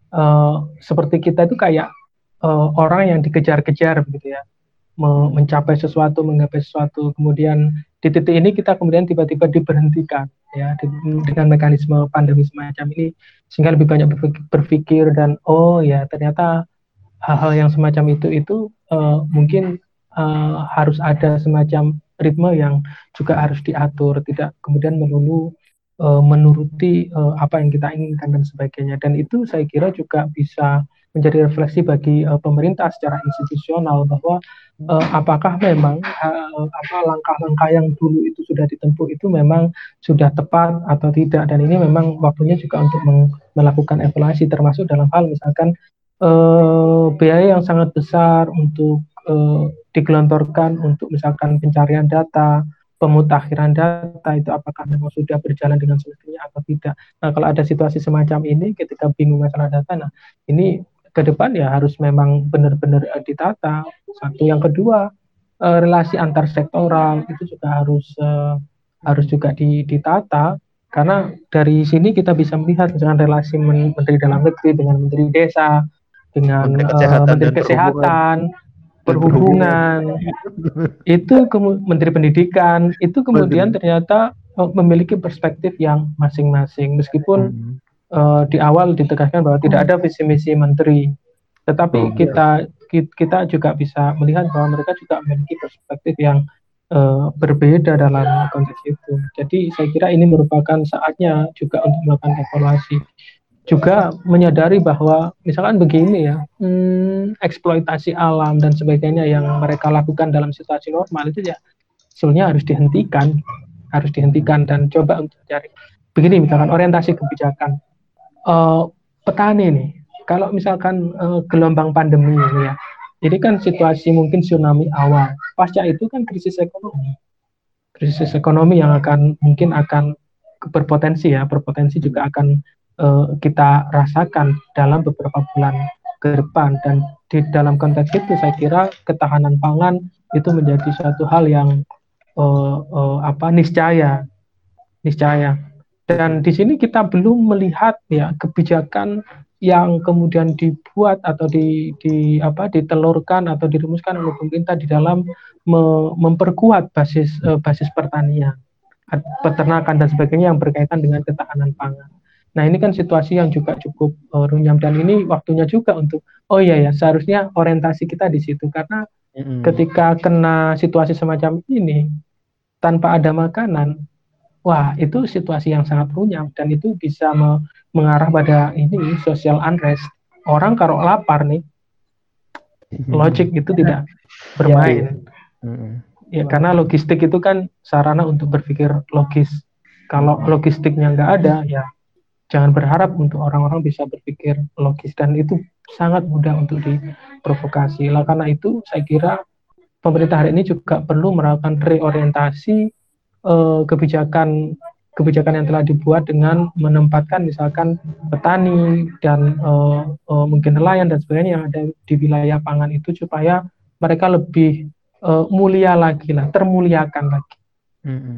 uh, seperti kita itu kayak orang yang dikejar-kejar begitu ya. Mencapai sesuatu menggapai sesuatu kemudian di titik ini kita kemudian tiba-tiba diberhentikan ya dengan mekanisme pandemi semacam ini sehingga lebih banyak berpikir dan oh ya ternyata hal-hal yang semacam itu itu uh, mungkin uh, harus ada semacam ritme yang juga harus diatur tidak kemudian melulu uh, menuruti uh, apa yang kita inginkan dan sebagainya. Dan itu saya kira juga bisa menjadi refleksi bagi uh, pemerintah secara institusional bahwa uh, apakah memang uh, apa langkah-langkah yang dulu itu sudah ditempuh itu memang sudah tepat atau tidak dan ini memang waktunya juga untuk melakukan evaluasi termasuk dalam hal misalkan uh, biaya yang sangat besar untuk uh, digelontorkan untuk misalkan pencarian data pemutakhiran data itu apakah memang sudah berjalan dengan semestinya atau tidak. Nah, kalau ada situasi semacam ini ketika bingung masalah data, nah ini ke depan ya harus memang benar-benar uh, ditata. Satu, yang kedua uh, relasi antar sektoral itu juga harus uh, harus juga ditata karena dari sini kita bisa melihat misalkan relasi menteri dalam negeri dengan menteri desa dengan menteri kesehatan, uh, menteri kesehatan perhubungan itu menteri pendidikan. Itu kemudian ternyata oh, memiliki perspektif yang masing-masing. Meskipun hmm. uh, di awal ditegaskan bahwa tidak ada visi misi menteri. Tetapi oh, kita ya. kita juga bisa melihat bahwa mereka juga memiliki perspektif yang uh, berbeda dalam konteks itu. Jadi saya kira ini merupakan saatnya juga untuk melakukan evaluasi juga menyadari bahwa misalkan begini ya hmm, eksploitasi alam dan sebagainya yang mereka lakukan dalam situasi normal itu ya sebenarnya harus dihentikan harus dihentikan dan coba untuk cari. Begini misalkan orientasi kebijakan. Uh, petani nih kalau misalkan uh, gelombang pandemi ini ya jadi kan situasi mungkin tsunami awal pasca itu kan krisis ekonomi. Krisis ekonomi yang akan mungkin akan berpotensi ya berpotensi juga akan uh, kita rasakan dalam beberapa bulan ke depan. Dan di dalam konteks itu saya kira ketahanan pangan itu menjadi suatu hal yang uh, uh, apa niscaya. Niscaya. Dan di sini kita belum melihat ya kebijakan yang kemudian dibuat atau di, di apa ditelurkan atau dirumuskan oleh pemerintah di dalam me, memperkuat basis uh, basis pertanian peternakan dan sebagainya yang berkaitan dengan ketahanan pangan. Nah ini kan situasi yang juga cukup uh, runyam dan ini waktunya juga untuk oh iya ya seharusnya orientasi kita di situ karena mm-hmm. ketika kena situasi semacam ini tanpa ada makanan, wah itu situasi yang sangat runyam dan itu bisa me- mengarah pada ini social unrest. Orang kalau lapar nih, logik itu tidak bermain. Mm-hmm. Ya karena logistik itu kan sarana untuk berpikir logis. Kalau logistiknya nggak ada, ya jangan berharap untuk orang-orang bisa berpikir logis dan itu sangat mudah untuk diprovokasi. Lah karena itu saya kira pemerintah hari ini juga perlu melakukan reorientasi eh, kebijakan kebijakan yang telah dibuat dengan menempatkan misalkan petani dan eh, eh, mungkin nelayan dan sebagainya yang ada di wilayah pangan itu supaya mereka lebih eh, mulia lagi lah, termuliakan lagi. Mm -hmm.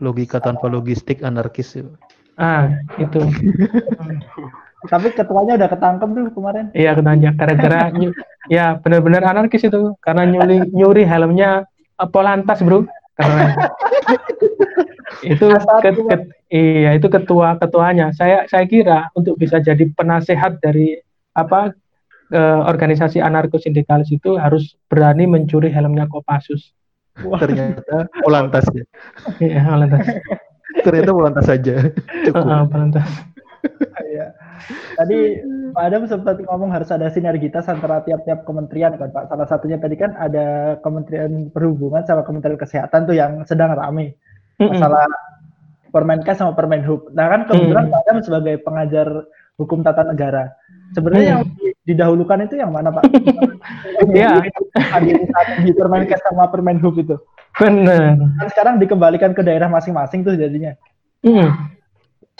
Logika tanpa logistik anarkis. Ah, itu. Tapi ketuanya udah ketangkep tuh kemarin. Iya, ketangkep gara-gara ya benar-benar anarkis itu karena nyuri nyuri helmnya uh, Polantas, Bro. Karena itu ke, ke, iya itu ketua ketuanya. Saya saya kira untuk bisa jadi penasehat dari apa eh, organisasi anarko sindikalis itu harus berani mencuri helmnya Kopassus. Ternyata Polantas ya. Iya, Polantas. Ternyata Polantas saja. Cukup. Uh, Polantas. Iya. Tadi Pak Adam sempat ngomong harus ada sinergitas antara tiap-tiap kementerian kan Pak. Salah satunya tadi kan ada Kementerian Perhubungan sama Kementerian Kesehatan tuh yang sedang rame. Masalah Permenkes sama Permenhub. Nah kan kebetulan mm. Pak Adam sebagai pengajar hukum tata negara. Sebenarnya mm. yang didahulukan itu yang mana Pak? Iya. di Permenkes sama Permenhub itu. Benar. Kan sekarang dikembalikan ke daerah masing-masing tuh jadinya. Mm.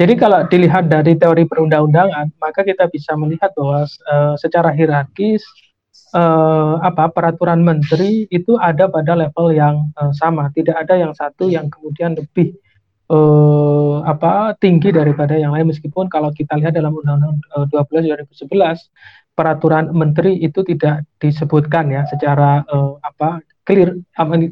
Jadi kalau dilihat dari teori perundang-undangan, maka kita bisa melihat bahwa uh, secara hierarkis uh, apa peraturan menteri itu ada pada level yang uh, sama, tidak ada yang satu yang kemudian lebih uh, apa tinggi daripada yang lain. Meskipun kalau kita lihat dalam Undang-Undang uh, 12 2011 peraturan menteri itu tidak disebutkan ya secara uh, apa clear.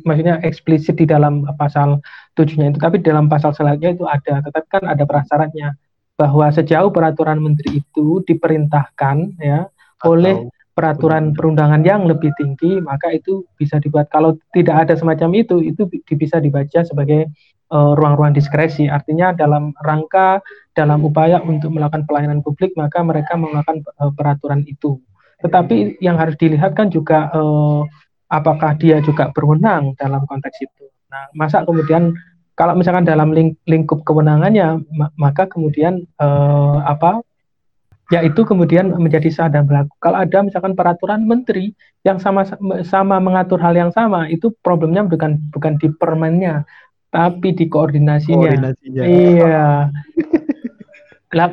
Maksudnya eksplisit di dalam pasal tujuhnya itu. Tapi dalam pasal selanjutnya itu ada. Tetapi kan ada prasyaratnya bahwa sejauh peraturan menteri itu diperintahkan ya Atau oleh peraturan perundangan yang lebih tinggi maka itu bisa dibuat. Kalau tidak ada semacam itu itu bisa dibaca sebagai eh, ruang-ruang uh, diskresi artinya dalam rangka dalam upaya untuk melakukan pelayanan publik maka mereka melakukan uh, peraturan itu tetapi yang harus dilihat kan juga uh, apakah dia juga berwenang dalam konteks itu. Nah, masa kemudian kalau misalkan dalam ling lingkup kewenangannya, maka kemudian eh, apa? Ya itu kemudian menjadi sah dan berlaku. Kalau ada misalkan peraturan menteri yang sama sama mengatur hal yang sama, itu problemnya bukan bukan di permennya, tapi di koordinasinya. koordinasinya. Iya. Lah,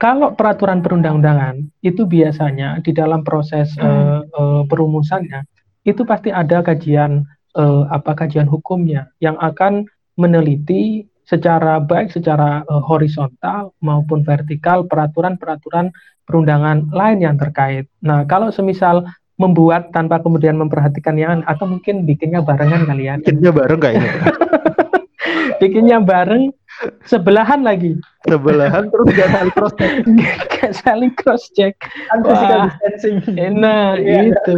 kalau peraturan perundang-undangan itu biasanya di dalam proses hmm. uh, uh, perumusannya itu pasti ada kajian uh, apa kajian hukumnya yang akan meneliti secara baik secara uh, horizontal maupun vertikal peraturan-peraturan perundangan lain yang terkait. Nah, kalau semisal membuat tanpa kemudian memperhatikan yang atau mungkin bikinnya barengan kalian. Ya? Bikinnya bareng kayaknya. bikinnya bareng sebelahan lagi sebelahan terus gak saling cross check gak saling cross check kan distancing enak iya. itu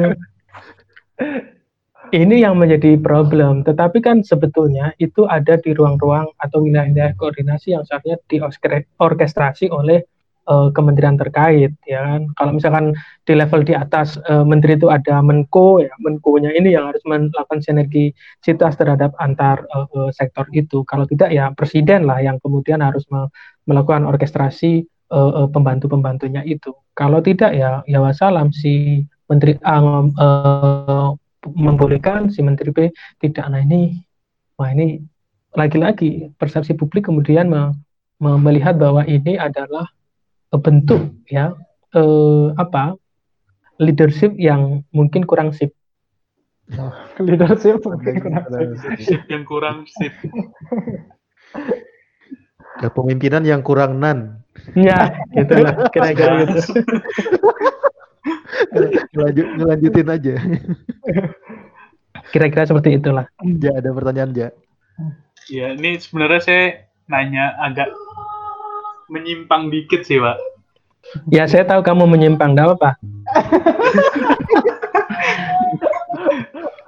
ini yang menjadi problem tetapi kan sebetulnya itu ada di ruang-ruang atau wilayah-wilayah koordinasi yang seharusnya diorkestrasi oleh uh, kementerian terkait ya kan? Kalau misalkan di level di atas uh, menteri itu ada menko ya menko-nya ini yang harus melakukan sinergi sitas terhadap antar uh, sektor itu. Kalau tidak ya presiden lah yang kemudian harus me melakukan orkestrasi uh, uh, pembantu-pembantunya itu. Kalau tidak ya ya wassalam. Si menteri A uh, membolehkan si menteri B tidak. Nah ini wah ini lagi-lagi persepsi publik kemudian me melihat bahwa ini adalah bentuk ya eh, apa leadership yang mungkin kurang sip. Oh, leadership mungkin kurang sip. sip yang kurang sip. Kepemimpinan yang kurang nan. Ya, gitulah kira-kira gitu. Lanjut, lanjutin aja. Kira-kira seperti itulah. Ya, ada pertanyaan, Ja. Ya, ini sebenarnya saya nanya agak menyimpang dikit sih, Pak. Ya, saya tahu kamu menyimpang, enggak apa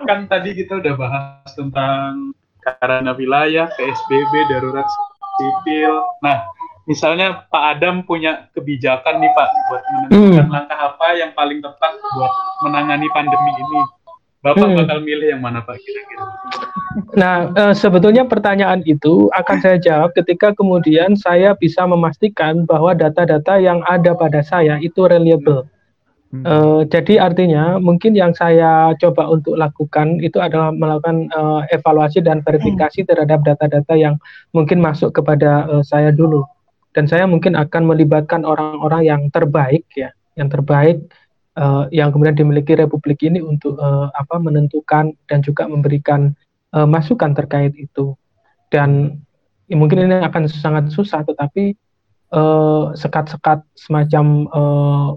kan tadi kita udah bahas tentang karantina wilayah, PSBB, darurat sipil. Nah, misalnya Pak Adam punya kebijakan nih Pak buat menentukan hmm. langkah apa yang paling tepat buat menangani pandemi ini. Bapak hmm. bakal milih yang mana Pak kira-kira? Nah, e, sebetulnya pertanyaan itu akan saya jawab ketika kemudian saya bisa memastikan bahwa data-data yang ada pada saya itu reliable. Hmm. E, jadi artinya mungkin yang saya coba untuk lakukan itu adalah melakukan e, evaluasi dan verifikasi hmm. terhadap data-data yang mungkin masuk kepada e, saya dulu. Dan saya mungkin akan melibatkan orang-orang yang terbaik ya, yang terbaik uh, yang kemudian dimiliki Republik ini untuk uh, apa menentukan dan juga memberikan uh, masukan terkait itu. Dan ya, mungkin ini akan sangat susah tetapi sekat-sekat uh, semacam uh,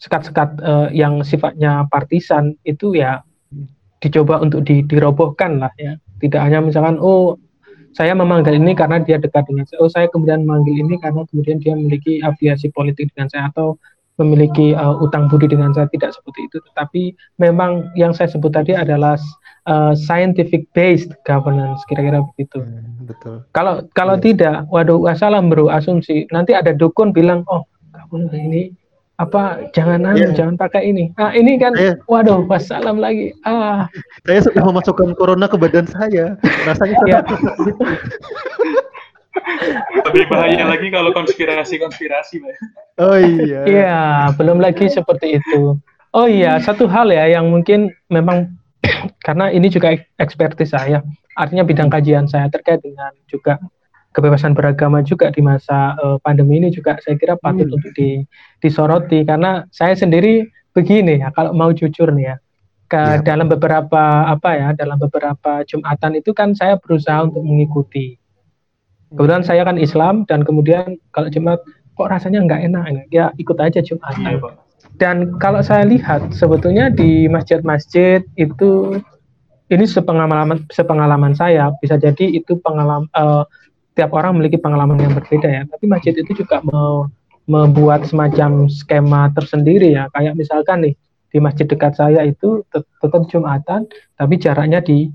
sekat-sekat uh, yang sifatnya partisan itu ya dicoba untuk di, dirobohkan lah ya. Tidak hanya misalkan oh saya memanggil ini karena dia dekat dengan saya. Oh saya kemudian memanggil ini karena kemudian dia memiliki afiliasi politik dengan saya. Atau memiliki uh, utang budi dengan saya tidak seperti itu tetapi memang yang saya sebut tadi adalah uh, scientific based governance kira-kira begitu hmm, betul kalau kalau yeah. tidak waduh assalam bro asumsi nanti ada dukun bilang oh kamu ini apa jangan yeah. jangan pakai ini ah ini kan yeah. waduh wassalam lagi ah saya sudah memasukkan corona ke badan saya rasanya yeah. Lebih bahaya lagi kalau konspirasi-konspirasi, Oh iya. Iya, belum lagi seperti itu. Oh iya, satu hal ya yang mungkin memang karena ini juga ekspertis saya, artinya bidang kajian saya terkait dengan juga kebebasan beragama juga di masa uh, pandemi ini juga saya kira patut hmm. untuk di, disoroti karena saya sendiri begini ya kalau mau jujur nih ya ke ya. dalam beberapa apa ya dalam beberapa jumatan itu kan saya berusaha untuk mengikuti Kebetulan saya kan Islam dan kemudian kalau Jumat kok rasanya nggak enak, ya ikut aja Jumat. Iya, Dan kalau saya lihat sebetulnya di masjid-masjid itu ini sepengalaman sepengalaman saya bisa jadi itu pengalaman uh, tiap orang memiliki pengalaman yang berbeda ya. Tapi masjid itu juga mau membuat semacam skema tersendiri ya. Kayak misalkan nih di masjid dekat saya itu tetap Jumatan tapi jaraknya di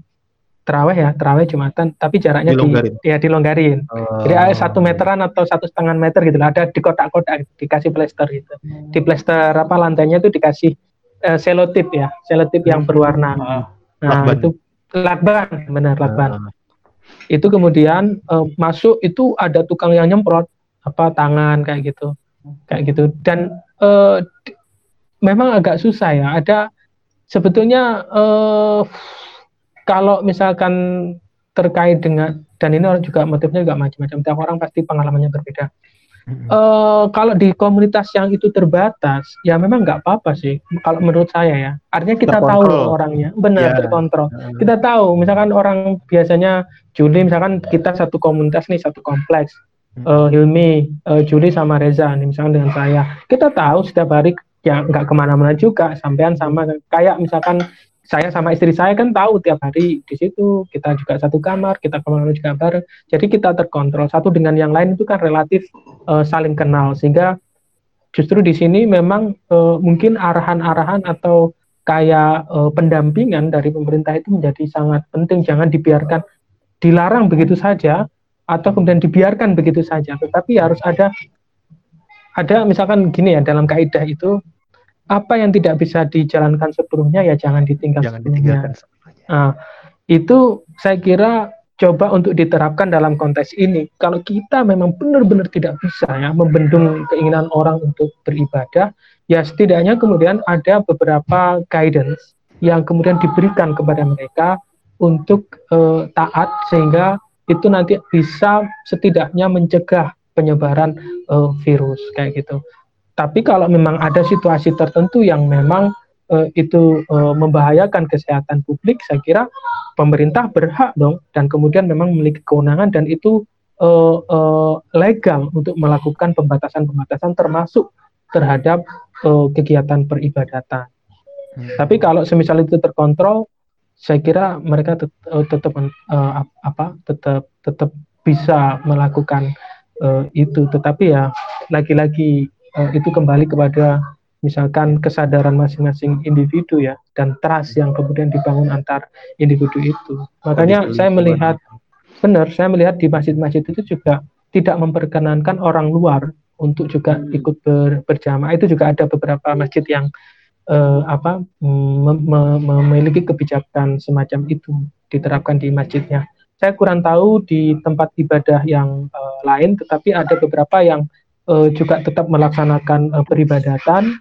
terawih ya terawih jumatan tapi jaraknya dilonggarin. di ya dilonggarin oh. jadi satu meteran atau satu setengah meter gitu ada di kotak-kotak dikasih plester gitu di plester apa lantainya itu dikasih uh, selotip ya selotip yang berwarna uh, nah lakban. itu lakban benar lakban uh. itu kemudian uh, masuk itu ada tukang yang nyemprot apa tangan kayak gitu kayak gitu dan uh, memang agak susah ya ada sebetulnya uh, kalau misalkan terkait dengan dan ini orang juga motifnya juga macam-macam tiap orang pasti pengalamannya berbeda. Uh, kalau di komunitas yang itu terbatas ya memang nggak apa-apa sih kalau menurut saya ya. Artinya kita terkontrol. tahu orangnya. Benar yeah. terkontrol. Hmm. kita tahu misalkan orang biasanya Juli misalkan kita satu komunitas nih satu kompleks. Uh, Hilmi uh, Juli sama Reza nih misalkan dengan saya. Kita tahu setiap hari ya nggak ke mana-mana juga sampean sama. Kayak misalkan saya sama istri saya kan tahu tiap hari di situ. Kita juga satu kamar kita ke mana juga bareng. Jadi kita terkontrol. Satu dengan yang lain itu kan relatif uh, saling kenal. Sehingga justru di sini memang uh, mungkin arahan-arahan atau kayak uh, pendampingan dari pemerintah itu menjadi sangat penting. Jangan dibiarkan dilarang begitu saja atau kemudian dibiarkan begitu saja. Tetapi harus ada ada misalkan gini ya dalam kaidah itu apa yang tidak bisa dijalankan sepenuhnya ya jangan ditinggal jangan sepenuhnya. Nah, itu saya kira coba untuk diterapkan dalam konteks ini. Kalau kita memang benar-benar tidak bisa ya membendung keinginan orang untuk beribadah, ya setidaknya kemudian ada beberapa guidance yang kemudian diberikan kepada mereka untuk uh, taat sehingga itu nanti bisa setidaknya mencegah penyebaran uh, virus kayak gitu. Tapi kalau memang ada situasi tertentu yang memang uh, itu uh, membahayakan kesehatan publik, saya kira pemerintah berhak dong dan kemudian memang memiliki kewenangan dan itu uh, uh, legal untuk melakukan pembatasan-pembatasan termasuk terhadap uh, kegiatan peribadatan. Hmm. Tapi kalau semisal itu terkontrol, saya kira mereka tet tetap uh, apa tetap tetap bisa melakukan uh, itu. Tetapi ya lagi-lagi uh, itu kembali kepada misalkan kesadaran masing-masing individu ya dan trust yang kemudian dibangun antar individu itu. Makanya saya melihat benar, saya melihat di masjid-masjid itu juga tidak memperkenankan orang luar untuk juga hmm. ikut ber, berjamaah. Itu juga ada beberapa masjid yang uh, apa mem mem memiliki kebijakan semacam itu diterapkan di masjidnya. Saya kurang tahu di tempat ibadah yang uh, lain, tetapi ada beberapa yang uh, juga tetap melaksanakan uh, peribadatan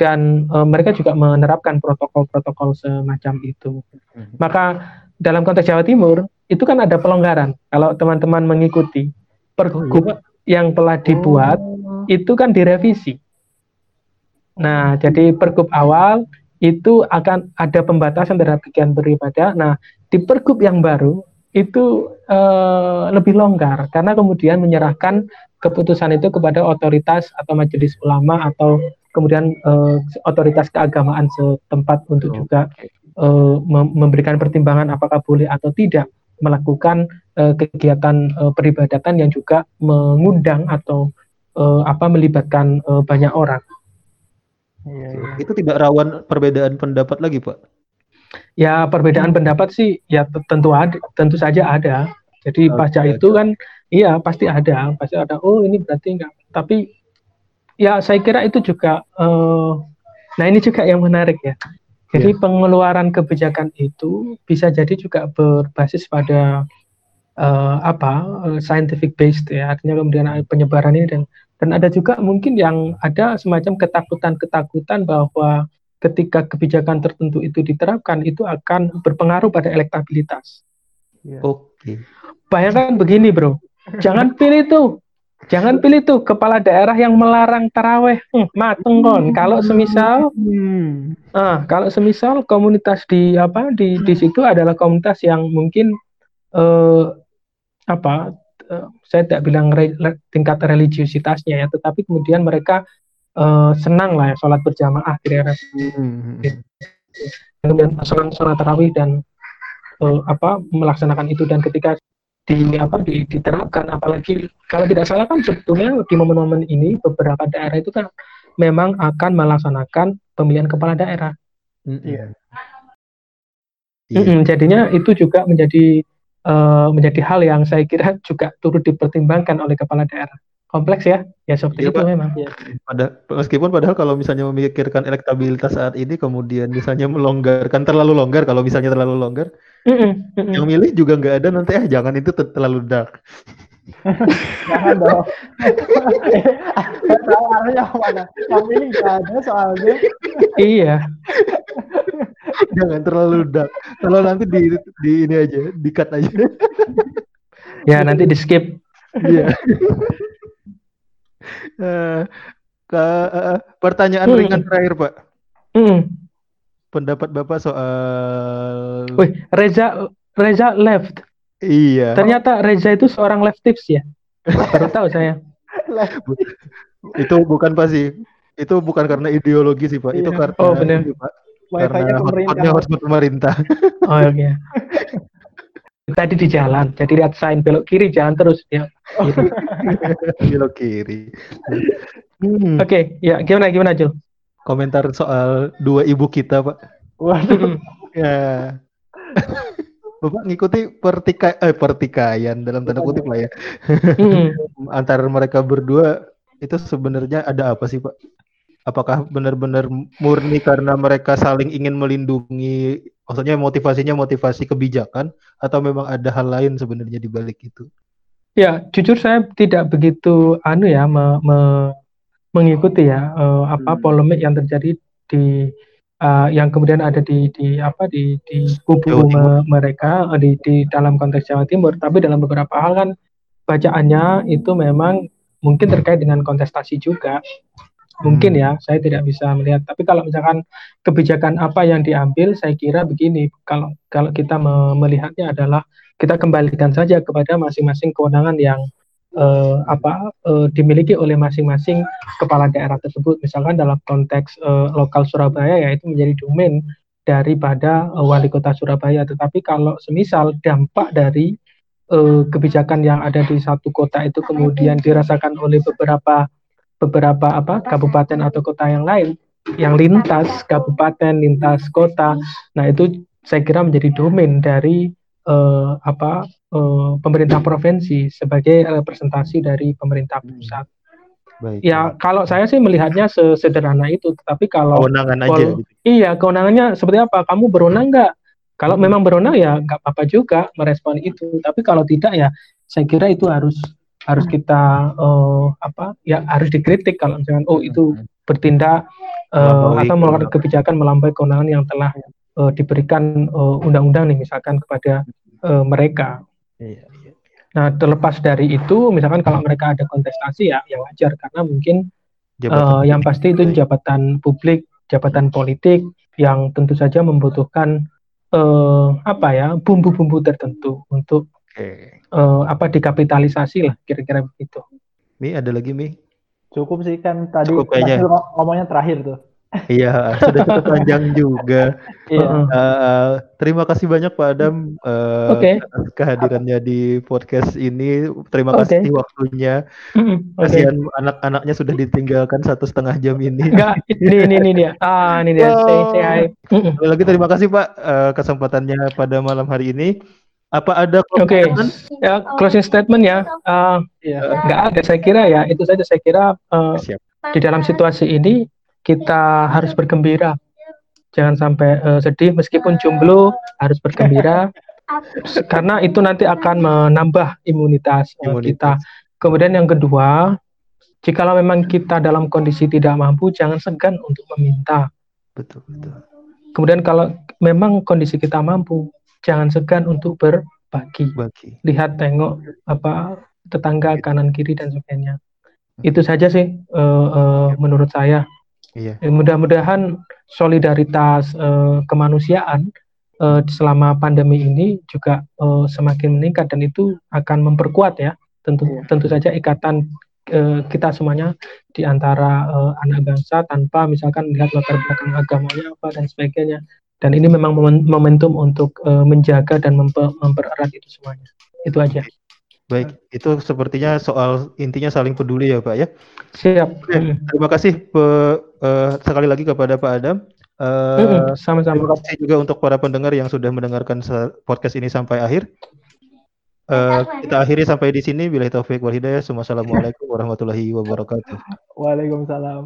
dan uh, mereka juga menerapkan protokol-protokol semacam itu. Hmm. Maka dalam konteks Jawa Timur itu kan ada pelonggaran. Kalau teman-teman mengikuti pergub oh, iya. yang telah dibuat oh. itu kan direvisi. Nah, jadi pergub awal itu akan ada pembatasan terhadap kegiatan beribadah. Nah, di pergub yang baru itu uh, lebih longgar karena kemudian menyerahkan keputusan itu kepada otoritas atau majelis ulama atau kemudian uh, otoritas keagamaan setempat untuk juga uh, memberikan pertimbangan apakah boleh atau tidak melakukan uh, kegiatan uh, peribadatan yang juga mengundang atau uh, apa melibatkan uh, banyak orang. Iya, iya. Itu tidak rawan perbedaan pendapat lagi, Pak? Ya, perbedaan pendapat sih ya tentu ada, tentu saja ada. Jadi oh, pajak itu kan iya pasti ada, pasti ada. Oh, ini berarti enggak. Tapi ya saya kira itu juga uh, nah ini juga yang menarik ya. Jadi yeah. pengeluaran kebijakan itu bisa jadi juga berbasis pada uh, apa uh, scientific based ya artinya kemudian penyebaran ini dan dan ada juga mungkin yang ada semacam ketakutan-ketakutan bahwa ketika kebijakan tertentu itu diterapkan itu akan berpengaruh pada elektabilitas. Yeah. Oke. Okay. Bayangkan begini bro, jangan pilih tuh Jangan pilih tuh kepala daerah yang melarang taraweh, hmm, mateng kon. Kalau semisal, hmm. ah, kalau semisal komunitas di apa di di situ adalah komunitas yang mungkin eh, apa, eh, saya tidak bilang re, tingkat religiusitasnya ya, tetapi kemudian mereka eh, senang lah ya sholat berjamaah di daerah. Hmm. Kemudian sholat sholat tarawih dan eh, apa melaksanakan itu dan ketika di apa di, diterapkan apalagi kalau tidak salah kan sebetulnya di momen-momen ini beberapa daerah itu kan memang akan melaksanakan pemilihan kepala daerah. Mm -hmm. yeah. Mm -hmm. Jadinya itu juga menjadi uh, menjadi hal yang saya kira juga turut dipertimbangkan oleh kepala daerah kompleks ya. Ya seperti ya, itu Pak. memang. Ya. pada meskipun padahal kalau misalnya memikirkan elektabilitas saat ini kemudian misalnya melonggarkan terlalu longgar kalau misalnya terlalu longgar mm -mm, mm -mm. yang milih juga nggak ada nanti ah jangan itu terlalu dark. Jangan dong. Soalnya mana yang ini nggak ada soalnya. Iya. Jangan terlalu dark. Kalau nanti di di ini aja di cut aja. Ya nanti di skip. Iya uh, ke uh, pertanyaan hmm. ringan terakhir Pak. Hmm. Pendapat Bapak soal Wih, Reza Reza left. Iya. Ternyata Reza itu seorang leftips ya. Baru tahu saya. itu bukan pasti. Itu bukan karena ideologi sih Pak. Iya. Itu karena Oh benar. Pak. Karena hotspotnya hotspot pemerintah. Oh oke. Okay. tadi di jalan jadi lihat sign belok kiri jalan terus ya kiri. belok kiri hmm. oke okay, ya gimana gimana Jul komentar soal dua ibu kita pak waduh ya Bapak ngikuti pertika eh pertikaian dalam tanda kutip lah ya. Hmm. Antara mereka berdua itu sebenarnya ada apa sih, Pak? Apakah benar-benar murni karena mereka saling ingin melindungi maksudnya motivasinya motivasi kebijakan atau memang ada hal lain sebenarnya di balik itu? Ya, jujur saya tidak begitu anu ya me, me, mengikuti ya uh, apa hmm. polemik yang terjadi di uh, yang kemudian ada di di apa di di kubu me, mereka uh, di di dalam konteks Jawa Timur, tapi dalam beberapa hal kan bacaannya itu memang mungkin terkait dengan kontestasi juga mungkin hmm. ya saya tidak bisa melihat. Tapi kalau misalkan kebijakan apa yang diambil saya kira begini. Kalau kalau kita me melihatnya adalah kita kembalikan saja kepada masing-masing kewenangan yang uh, apa uh, dimiliki oleh masing-masing kepala daerah tersebut. Misalkan dalam konteks uh, lokal Surabaya ya itu menjadi domain daripada uh, wali kota Surabaya. Tetapi kalau semisal dampak dari uh, kebijakan yang ada di satu kota itu kemudian dirasakan oleh beberapa beberapa apa kabupaten atau kota yang lain yang lintas kabupaten, lintas kota. Nah, itu saya kira menjadi domain dari uh, apa uh, pemerintah provinsi sebagai representasi dari pemerintah hmm. pusat. Baik. Ya, kalau saya sih melihatnya sesederhana itu, tapi kalau kewenangan aja. Gitu. Iya, kewenangannya seperti apa? Kamu berwenang nggak? Kalau hmm. memang berwenang ya nggak apa-apa juga merespon itu. Tapi kalau tidak ya, saya kira itu harus harus kita uh, apa ya harus dikritik kalau misalkan oh itu hmm. bertindak uh, atau melakukan kebijakan melampaui kewenangan yang telah uh, diberikan undang-undang uh, nih misalkan kepada uh, mereka. Iya, iya, iya. Nah terlepas dari itu misalkan kalau mereka ada kontestasi ya yang wajar karena mungkin uh, yang pasti itu jabatan publik, jabatan politik yang tentu saja membutuhkan uh, apa ya bumbu-bumbu tertentu untuk okay. uh, eh, apa dikapitalisasi lah kira-kira begitu. Mi ada lagi Mi? Cukup sih kan tadi Cukup ngomongnya terakhir tuh. Iya, sudah cukup panjang juga. Iya. Uh, terima kasih banyak Pak Adam uh, okay. atas kehadirannya di podcast ini. Terima kasih okay. waktunya. Mm, okay. Kasihan anak-anaknya sudah ditinggalkan satu setengah jam ini. Enggak, ini ini ini dia. Ah, ini dia. Oh. Say, say hi. Lagi terima kasih Pak uh, kesempatannya pada malam hari ini. Apa ada closing okay. statement? Ya, closing statement ya. Uh, ya. Enggak ada saya kira ya. Itu saja saya kira uh, Siap. di dalam situasi ini kita harus bergembira. Jangan sampai uh, sedih meskipun jomblo harus bergembira karena itu nanti akan menambah imunitas, uh, imunitas kita. Kemudian yang kedua, jikalau memang kita dalam kondisi tidak mampu, jangan segan untuk meminta. Betul, betul. Kemudian kalau memang kondisi kita mampu, jangan segan untuk berbagi. Bagi. Lihat, tengok apa tetangga kanan kiri dan sebagainya. Itu saja sih uh, uh, menurut saya. Iya. Ya, mudah-mudahan solidaritas uh, kemanusiaan uh, selama pandemi ini juga uh, semakin meningkat dan itu akan memperkuat ya tentu iya. tentu saja ikatan uh, kita semuanya di antara uh, anak bangsa tanpa misalkan melihat latar belakang agamanya apa dan sebagainya dan ini memang momentum untuk uh, menjaga dan memper mempererat itu semuanya itu aja. Baik, itu sepertinya soal intinya saling peduli ya Pak ya. Siap. Oke, terima kasih pe, uh, sekali lagi kepada Pak Adam. Uh, sama-sama. Terima kasih juga untuk para pendengar yang sudah mendengarkan podcast ini sampai akhir. Uh, kita akhiri sampai di sini. Bila taufik wal hidayah. Wassalamualaikum warahmatullahi wabarakatuh. Waalaikumsalam.